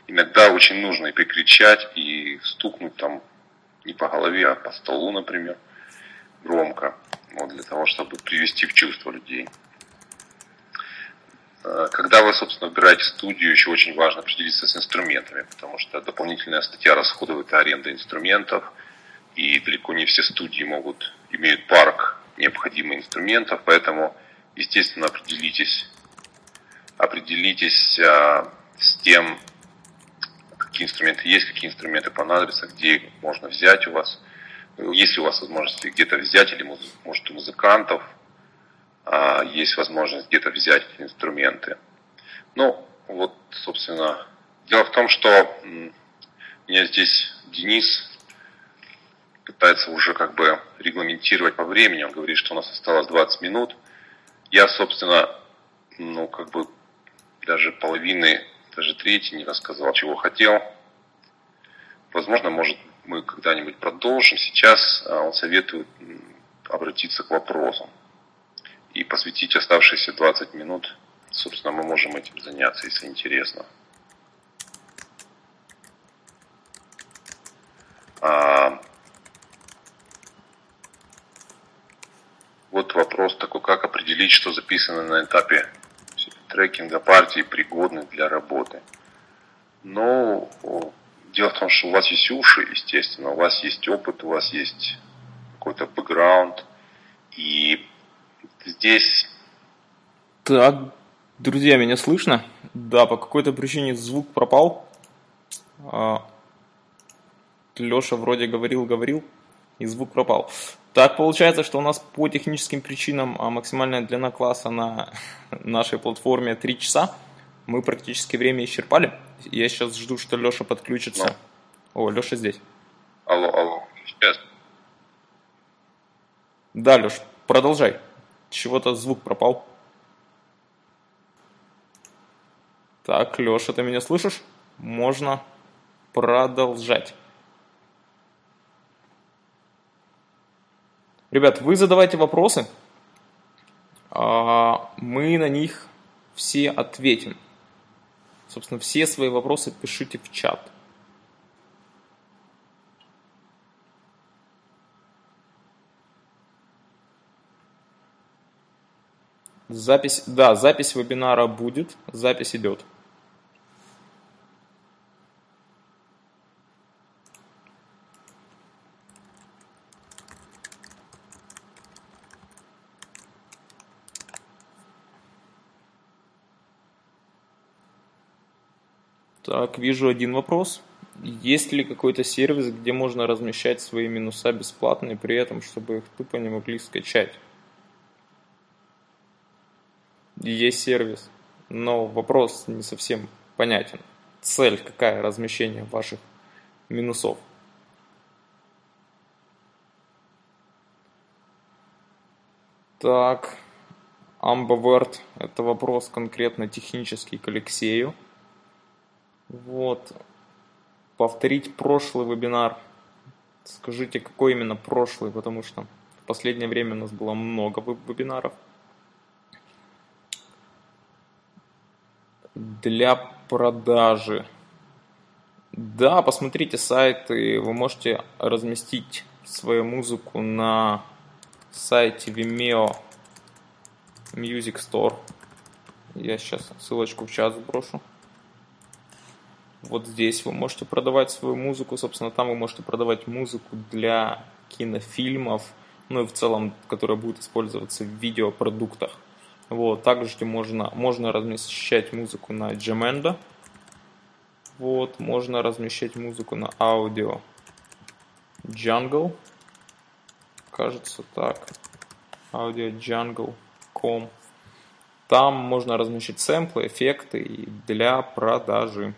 иногда очень нужно и прикричать, и стукнуть там не по голове, а по столу, например, громко, вот, для того, чтобы привести в чувство людей. Э, когда вы, собственно, выбираете студию, еще очень важно определиться с инструментами, потому что дополнительная статья расходов – это аренда инструментов, и далеко не все студии могут, имеют парк необходимых инструментов, поэтому, естественно, определитесь, определитесь а, с тем, какие инструменты есть, какие инструменты понадобятся, где их можно взять у вас. Есть ли у вас возможность где-то взять, или может у музыкантов а, есть возможность где-то взять инструменты. Ну, вот, собственно, дело в том, что меня здесь Денис пытается уже как бы регламентировать по времени. Он говорит, что у нас осталось 20 минут. Я, собственно, ну, как бы даже половины, даже трети не рассказал, чего хотел. Возможно, может, мы когда-нибудь продолжим. Сейчас а, он советует обратиться к вопросам и посвятить оставшиеся 20 минут. Собственно, мы можем этим заняться, если интересно. А, вот вопрос такой, как определить, что записано на этапе трекинга партии пригодны для работы. Но дело в том, что у вас есть уши, естественно, у вас есть опыт, у вас есть какой-то бэкграунд. И здесь... Так, друзья, меня слышно? Да, по какой-то причине звук пропал. А, Леша вроде говорил-говорил, и звук пропал. Так получается, что у нас по техническим причинам а, максимальная длина класса на нашей платформе 3 часа. Мы практически время исчерпали. Я сейчас жду, что Леша подключится. Ну. О, Леша здесь. Алло, алло. Сейчас. Да, Леш, продолжай. Чего-то звук пропал. Так, Леша, ты меня слышишь? Можно продолжать. Ребят, вы задавайте вопросы, а мы на них все ответим. Собственно, все свои вопросы пишите в чат. Запись, да, запись вебинара будет, запись идет. Так, вижу один вопрос. Есть ли какой-то сервис, где можно размещать свои минуса бесплатно и при этом, чтобы их тупо не могли скачать? Есть сервис, но вопрос не совсем понятен. Цель какая размещения ваших минусов? Так, Ambivert – это вопрос конкретно технический к Алексею. Вот. Повторить прошлый вебинар. Скажите, какой именно прошлый, потому что в последнее время у нас было много вебинаров. Для продажи. Да, посмотрите сайты, вы можете разместить свою музыку на сайте Vimeo Music Store. Я сейчас ссылочку в чат сброшу вот здесь вы можете продавать свою музыку, собственно, там вы можете продавать музыку для кинофильмов, ну и в целом, которая будет использоваться в видеопродуктах. Вот, также можно, можно размещать музыку на Jamendo. Вот, можно размещать музыку на аудио Jungle. Кажется так. audiojungle.com Там можно размещать сэмплы, эффекты для продажи.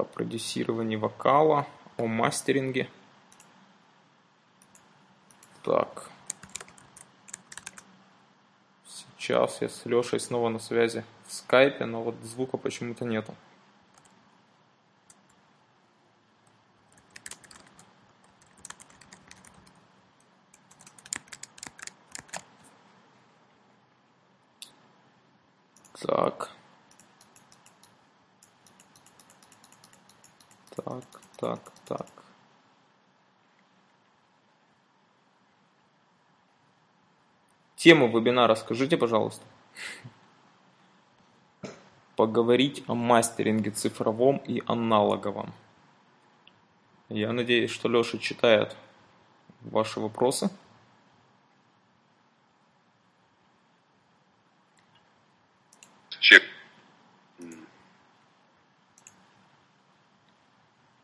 О продюсировании вокала, о мастеринге. Так. Сейчас я с Лешей снова на связи в скайпе, но вот звука почему-то нету. Так. Так, так, так. Тему вебинара скажите, пожалуйста. Поговорить о мастеринге цифровом и аналоговом. Я надеюсь, что Леша читает ваши вопросы.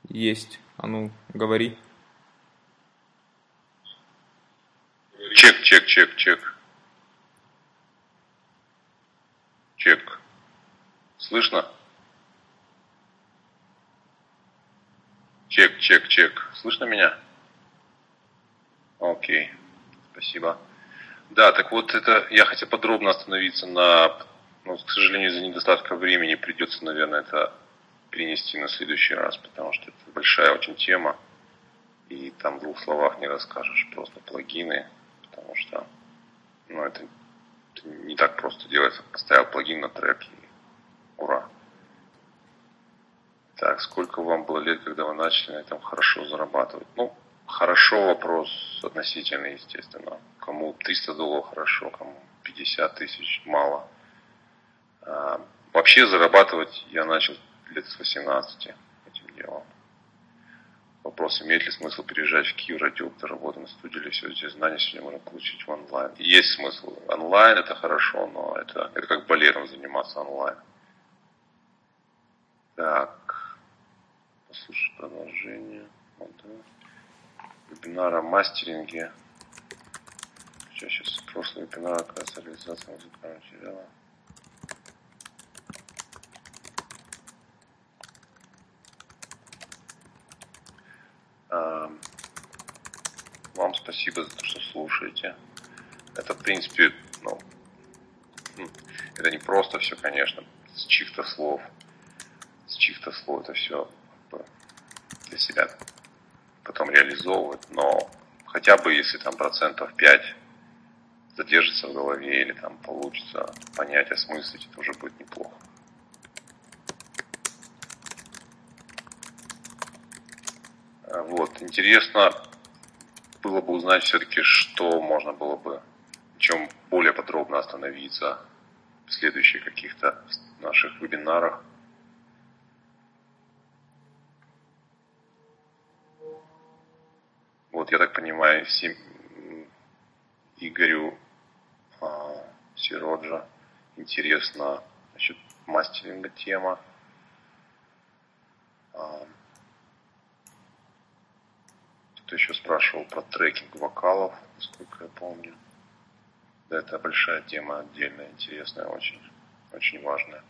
Есть. А ну, говори. чек, чек, чек. Чек. Слышно? Чек, чек, чек. Слышно меня? Окей. Спасибо. Да, так вот это я хотел подробно остановиться на, ну, к сожалению, из-за недостатка времени придется, наверное, это перенести на следующий раз, потому что это большая очень тема, и там в двух словах не расскажешь просто плагины, потому что, ну, это, не так просто делается. Поставил плагин на трек и ура. Так, сколько вам было лет, когда вы начали на этом хорошо зарабатывать? Ну, хорошо вопрос относительно, естественно. Кому 300 долларов хорошо, кому 50 тысяч мало. А, вообще зарабатывать я начал лет с 18 этим делом. Вопрос, имеет ли смысл переезжать в Киев ради опыта работы на студии или все эти знания сегодня можно получить в онлайн? Есть смысл. Онлайн это хорошо, но это, это как балером заниматься онлайн. Так. Послушать продолжение. Вот, да. Вебинара мастеринге. Сейчас, сейчас прошлый вебинар, оказывается, реализация музыкального материала. Вам спасибо за то, что слушаете. Это, в принципе, ну, это не просто все, конечно, с чьих-то слов с чьих-то слов это все для себя потом реализовывать, но хотя бы если там процентов 5 задержится в голове или там получится понять, осмыслить, это уже будет неплохо. Вот, интересно было бы узнать все-таки, что можно было бы, чем более подробно остановиться в следующих каких-то наших вебинарах. Вот, я так понимаю, всем Игорю а, Сироджа интересна значит, мастеринга тема. А, кто еще спрашивал про трекинг вокалов, насколько я помню. Да, это большая тема отдельная, интересная, очень, очень важная.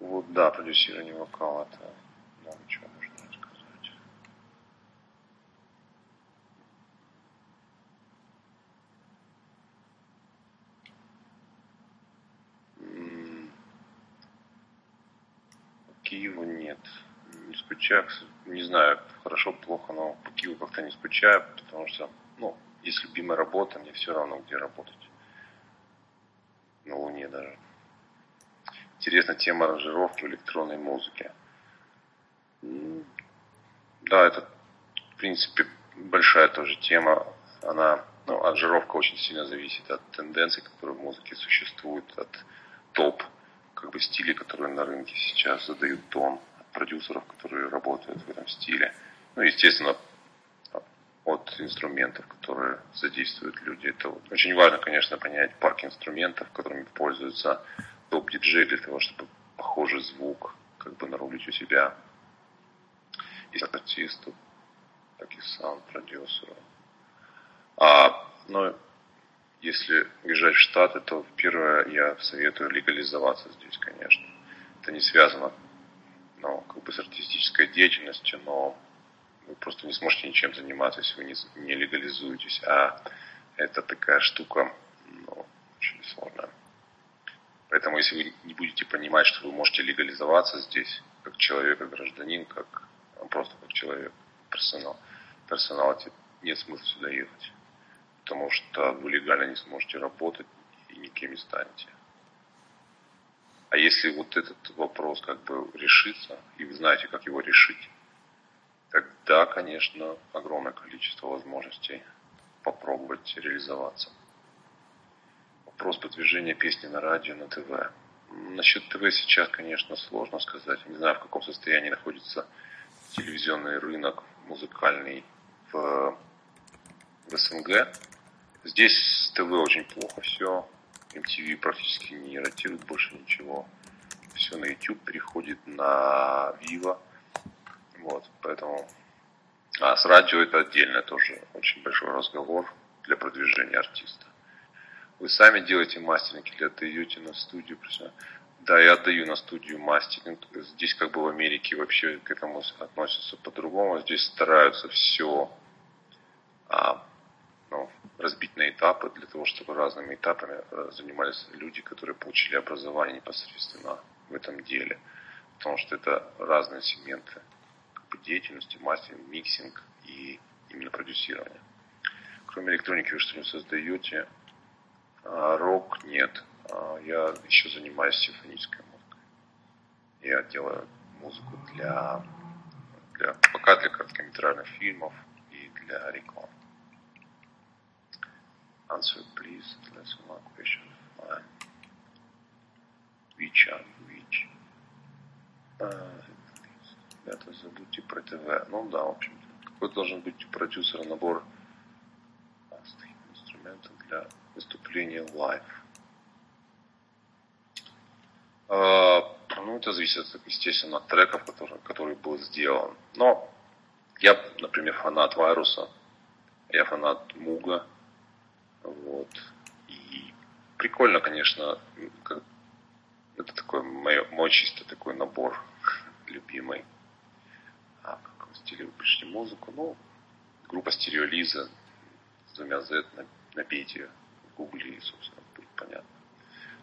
Вот, да, продюсирование вокала, это много чего можно рассказать. По Киеву нет. Скучаю, не знаю, хорошо, плохо, но по Киеву как-то не скучаю, потому что, ну, есть любимая работа, мне все равно, где работать. На Луне даже. Интересна тема аранжировки в электронной музыке. Да, это, в принципе, большая тоже тема. Она, ну, аранжировка очень сильно зависит от тенденций, которые в музыке существуют, от топ, как бы стилей, которые на рынке сейчас задают тон, продюсеров, которые работают в этом стиле. Ну, естественно, от инструментов, которые задействуют люди. Это очень важно, конечно, понять парк инструментов, которыми пользуются топ-диджей для того, чтобы похожий звук как бы нарулить у себя. И артисту, так и саунд-продюсеру. А, но если уезжать в Штаты, то первое я советую легализоваться здесь, конечно. Это не связано ну, как бы с артистической деятельностью, но вы просто не сможете ничем заниматься, если вы не, не легализуетесь. А это такая штука, ну, очень сложная. Поэтому, если вы не будете понимать, что вы можете легализоваться здесь, как человек, как гражданин, как ну, просто как человек, персонал, персонал, нет смысла сюда ехать. Потому что вы легально не сможете работать и никем не станете. А если вот этот вопрос как бы решится, и вы знаете, как его решить, тогда, конечно, огромное количество возможностей попробовать реализоваться вопрос продвижения песни на радио, на ТВ. Насчет ТВ сейчас, конечно, сложно сказать. Не знаю, в каком состоянии находится телевизионный рынок музыкальный в, в СНГ. Здесь с ТВ очень плохо все. MTV практически не ротирует больше ничего. Все на YouTube переходит на Vivo. Вот, поэтому... А с радио это отдельно тоже очень большой разговор для продвижения артиста. Вы сами делаете мастеринг или отдаете на студию? Да, я отдаю на студию мастеринг. Здесь как бы в Америке вообще к этому относятся по-другому. Здесь стараются все а, ну, разбить на этапы, для того, чтобы разными этапами э, занимались люди, которые получили образование непосредственно в этом деле. Потому что это разные сегменты как бы, деятельности, мастеринг, mixing и именно продюсирование. Кроме электроники вы что-нибудь создаете? А, рок нет. А, я еще занимаюсь симфонической музыкой. Я делаю музыку для, для пока для короткометражных фильмов и для рекламы. Answer, please. That's one question. Fine. Which are which? Это забудьте про ТВ. Ну да, в общем-то. Какой должен быть продюсер набор инструментов для выступления live? Ну, это зависит, естественно, от треков, который, который был сделан. Но я, например, фанат Вайруса, я фанат Муга, вот. И прикольно, конечно, это такой мой, мой чисто такой набор любимый. А в каком стиле вы пишете музыку? Ну, группа Stereolizza с двумя Z, набейте в гугле собственно, будет понятно.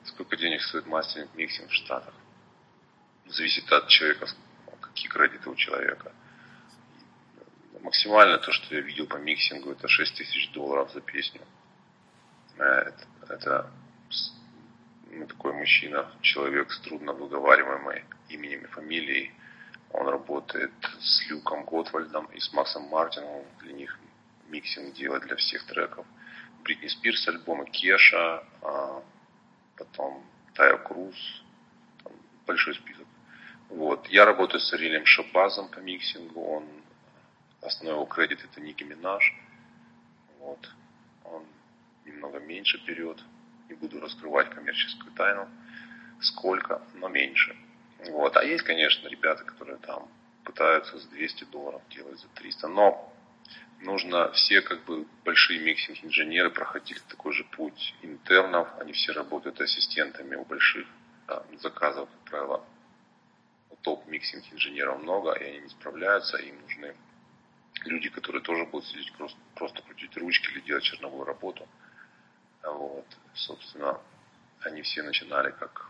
Сколько денег стоит мастеринг, миксинг в Штатах? Зависит от человека, какие кредиты у человека. Максимально то, что я видел по миксингу, это 6 тысяч долларов за песню. Это, это ну, такой мужчина, человек с трудно выговариваемой именем и фамилией. Он работает с Люком Готвальдом и с Максом Мартином. Для них миксинг делает для всех треков. Бритни Спирс альбомы, Кеша, а, потом Тайо Круз, там большой список. Вот. Я работаю с Ариэлем Шобазом по миксингу. Он, основной его кредит это Ники Минаж. Вот. Он немного меньше берет. Не буду раскрывать коммерческую тайну. Сколько, но меньше. Вот. А есть, конечно, ребята, которые там пытаются за 200 долларов делать за 300. Но нужно все как бы большие миксинг-инженеры проходили такой же путь интернов. Они все работают ассистентами у больших да, заказов, как правило. Топ-миксинг-инженеров много, и они не справляются. Им нужны люди, которые тоже будут сидеть просто, просто крутить ручки или делать черновую работу. Вот, собственно, они все начинали как,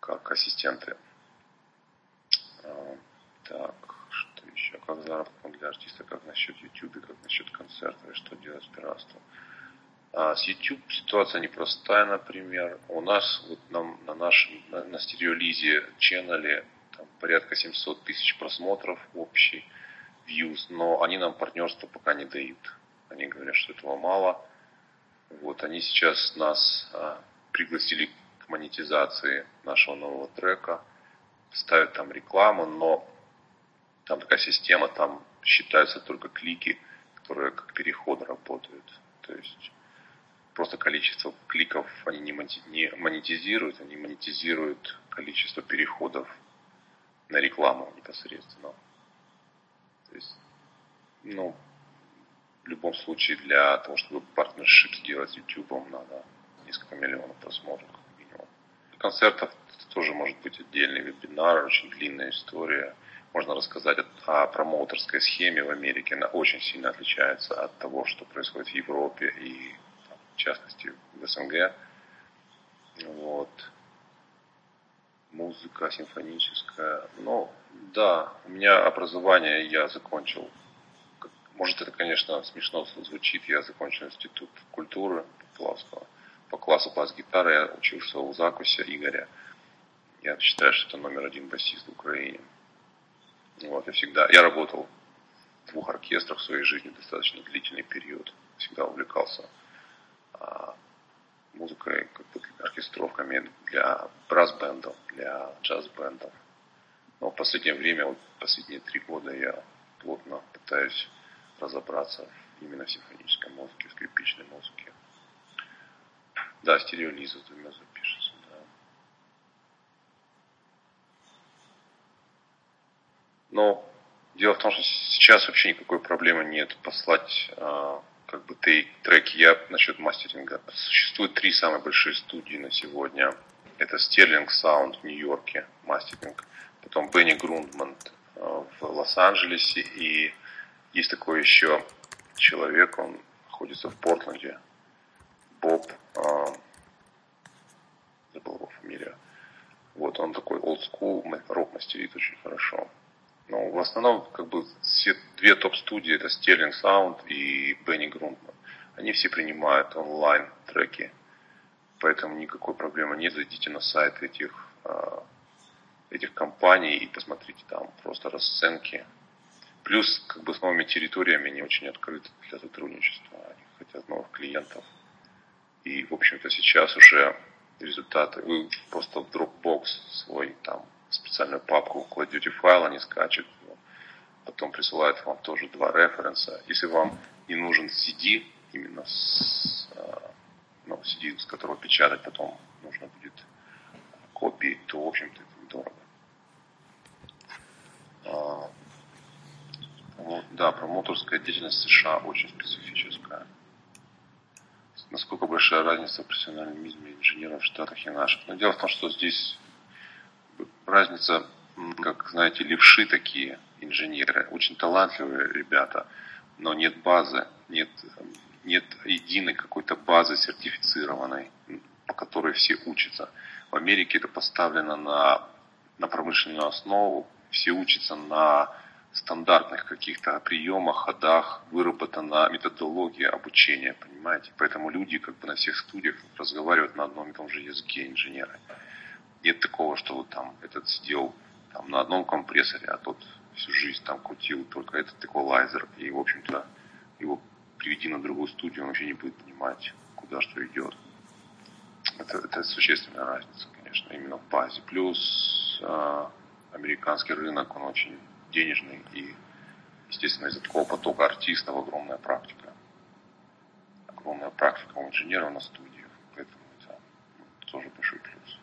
как ассистенты. А, так, что еще? Как заработок для артиста, как насчет YouTube, как насчет концерта, и что делать с пиратством. А с YouTube ситуация непростая, например. У нас вот на, на нашем, на, на стереолизе ченнеле там, порядка 700 тысяч просмотров общий views, но они нам партнерство пока не дают. Они говорят, что этого мало. Вот они сейчас нас а, пригласили к монетизации нашего нового трека, ставят там рекламу, но там такая система, там считаются только клики, которые как переход работают. То есть просто количество кликов они не монетизируют, они монетизируют количество переходов на рекламу непосредственно. То есть, ну, в любом случае для того, чтобы партнершип сделать с YouTube, надо несколько миллионов просмотров минимум. Для концертов тоже может быть отдельный вебинар, очень длинная история. Можно рассказать о, промоутерской схеме в Америке. Она очень сильно отличается от того, что происходит в Европе и в частности в СНГ. Вот. Музыка симфоническая. Ну, да, у меня образование я закончил может, это, конечно, смешно звучит. Я закончил институт культуры Поплавского. По классу бас-гитары я учился у Закуся Игоря. Я считаю, что это номер один басист в Украине. Вот, я всегда, я работал в двух оркестрах в своей жизни достаточно длительный период. Всегда увлекался а, музыкой, как бы оркестровками для брас-бендов, для джаз-бендов. Но в последнее время, вот последние три года я плотно пытаюсь разобраться именно в симфонической музыке, в скрипичной музыке. Да, стереолиза двумя запишется, да. Но дело в том, что сейчас вообще никакой проблемы нет послать э, как бы треки. Я насчет мастеринга. Существует три самые большие студии на сегодня. Это Sterling Sound в Нью-Йорке, мастеринг. Потом Бенни Грундман в Лос-Анджелесе. И есть такой еще человек, он находится в Портленде. Боб, э, забыл его фамилия. Вот, он такой school, рок мастерит очень хорошо. Но в основном, как бы, все две топ-студии, это Sterling Sound и Бенни Грундман. Они все принимают онлайн треки, поэтому никакой проблемы нет. Зайдите на сайт этих, а, этих компаний и посмотрите там просто расценки. Плюс, как бы, с новыми территориями они очень открыты для сотрудничества. Они хотят новых клиентов. И, в общем-то, сейчас уже результаты. Вы просто в Dropbox свой там специальную папку кладете файл, они скачут, потом присылают вам тоже два референса. Если вам не нужен CD, именно с, а, ну, CD, с которого печатать потом нужно будет копии, то, в общем-то, это недорого. А, да, промоутерская деятельность США очень специфическая. Насколько большая разница в профессионализме инженеров в Штатах и наших. Но дело в том, что здесь разница, как знаете, левши такие инженеры, очень талантливые ребята, но нет базы, нет, нет единой какой-то базы сертифицированной, по которой все учатся. В Америке это поставлено на, на промышленную основу, все учатся на стандартных каких-то приемах, ходах, выработана методология обучения, понимаете? Поэтому люди как бы на всех студиях разговаривают на одном и том же языке инженеры. Нет такого, что вот там этот сидел там, на одном компрессоре, а тот всю жизнь там крутил только этот эквалайзер. И, в общем-то, его приведи на другую студию, он вообще не будет понимать, куда что идет. Это, это существенная разница, конечно, именно в базе. Плюс э, американский рынок, он очень денежный и, естественно, из-за такого потока артистов огромная практика. Огромная практика у инженеров на студиях. Поэтому это ну, тоже большой плюс.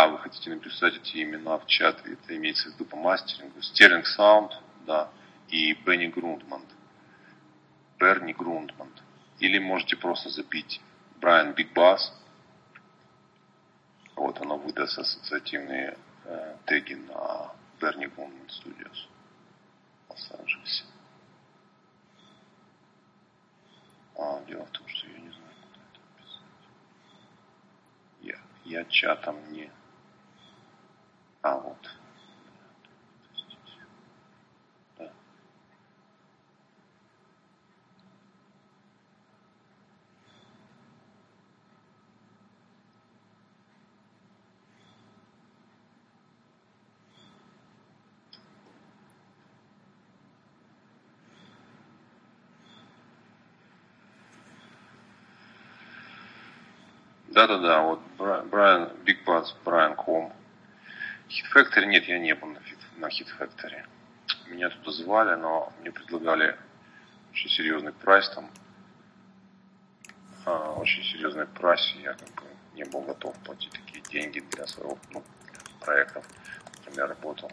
А, вы хотите написать эти имена в чат, это имеется в виду по мастерингу. Стерлинг Саунд, да, и Бенни Грундман. Берни Грундман. Или можете просто забить Брайан Биг Бас. Вот оно выдаст ассоциативные э, теги на Берни Грундман Studios в Лос-Анджелесе. А, дело в том, что я не знаю, куда это написать. Я, я чатом не а вот. Да. Да-да-да, вот Брайан, Big Bass Brian com. Hit Factory нет, я не был на, Hit Factory. Меня туда звали, но мне предлагали очень серьезный прайс там. А, очень серьезный прайс, я как бы не был готов платить такие деньги для своего ну, проектов, в котором я работал.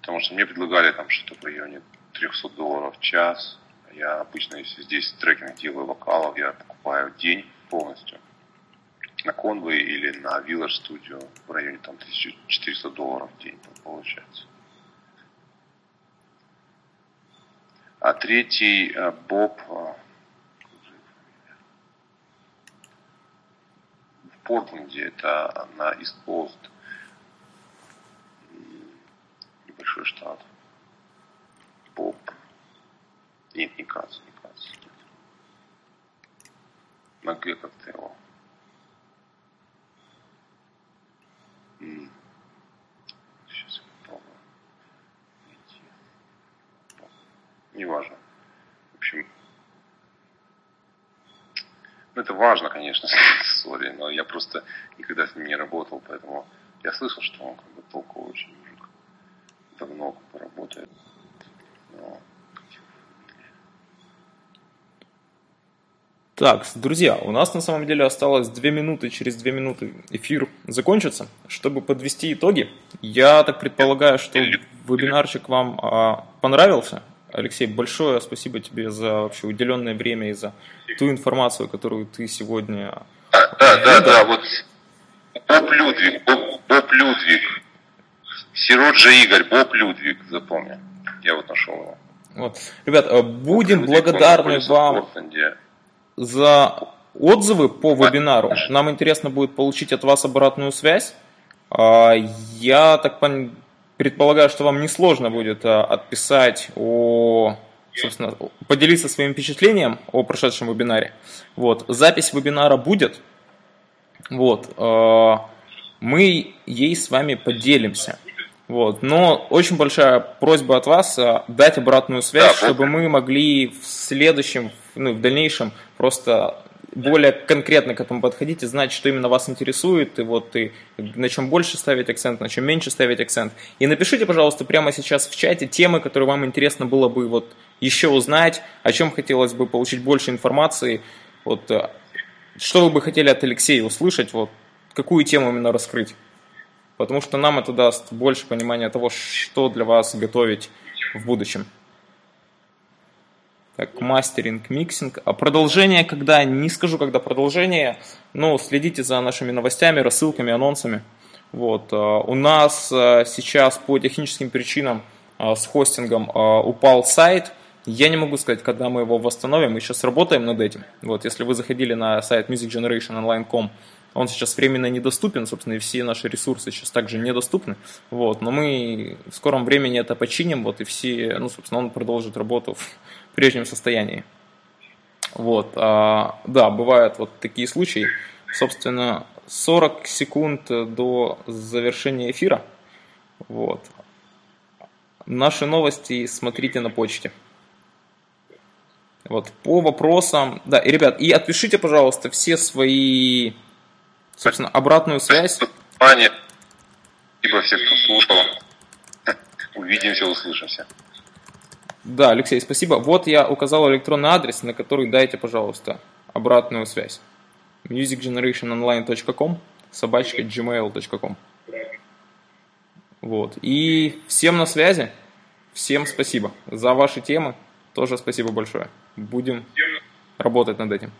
Потому что мне предлагали там что-то в районе 300 долларов в час. Я обычно, если здесь трекинг делаю вокалов, я покупаю день полностью на Conway или на Village Studio в районе там 1400 долларов в день получается. А третий э, Боб э, в Портленде, это на East Coast, небольшой штат. Боб. Нет, не Кац, не Кац. На Г как-то его. Сейчас попробую найти. Неважно. В общем, ну это важно, конечно, сори, но я просто никогда с ним не работал, поэтому я слышал, что он как бы толковый очень мужик. Давно как бы работает. Но... Так, друзья, у нас на самом деле осталось 2 минуты, через 2 минуты эфир закончится. Чтобы подвести итоги, я так предполагаю, что вебинарчик вам а, понравился. Алексей, большое спасибо тебе за вообще уделенное время и за ту информацию, которую ты сегодня... А, да, да, да, вот Боб Людвиг, Боб, Боб Людвиг, Сироджа Игорь, Боб Людвиг, запомни. Я вот нашел его. Вот. Ребят, э, будем Людвиг, благодарны вам за отзывы по вебинару. Нам интересно будет получить от вас обратную связь. А, я так предполагаю, что вам несложно будет а, отписать о, собственно, поделиться своим впечатлением о прошедшем вебинаре. Вот, запись вебинара будет. Вот, а, мы ей с вами поделимся. Вот. Но очень большая просьба от вас дать обратную связь, да, чтобы мы могли в следующем, ну, в дальнейшем просто более конкретно к этому подходить и знать, что именно вас интересует, и вот и на чем больше ставить акцент, на чем меньше ставить акцент. И напишите, пожалуйста, прямо сейчас в чате темы, которые вам интересно было бы вот еще узнать, о чем хотелось бы получить больше информации, вот э, что вы бы хотели от Алексея услышать, вот какую тему именно раскрыть. Потому что нам это даст больше понимания того, что для вас готовить в будущем. Так, мастеринг, миксинг. А продолжение когда? Не скажу, когда продолжение, но следите за нашими новостями, рассылками, анонсами. Вот. А, у нас а, сейчас по техническим причинам а, с хостингом упал сайт. Я не могу сказать, когда мы его восстановим. Мы сейчас работаем над этим. Вот, если вы заходили на сайт musicgenerationonline.com, он сейчас временно недоступен, собственно, и все наши ресурсы сейчас также недоступны. Вот, но мы в скором времени это починим, вот, и все, ну, собственно, он продолжит работу прежнем состоянии. Вот, а, да, бывают вот такие случаи. Собственно, 40 секунд до завершения эфира. Вот. Наши новости смотрите на почте. Вот, по вопросам, да, и, ребят, и отпишите, пожалуйста, все свои, собственно, обратную связь. Внимание, либо всех, кто слушал. Увидимся, услышимся. Да, Алексей, спасибо. Вот я указал электронный адрес, на который дайте, пожалуйста, обратную связь. musicgenerationonline.com собачка gmail.com Вот. И всем на связи. Всем спасибо за ваши темы. Тоже спасибо большое. Будем работать над этим.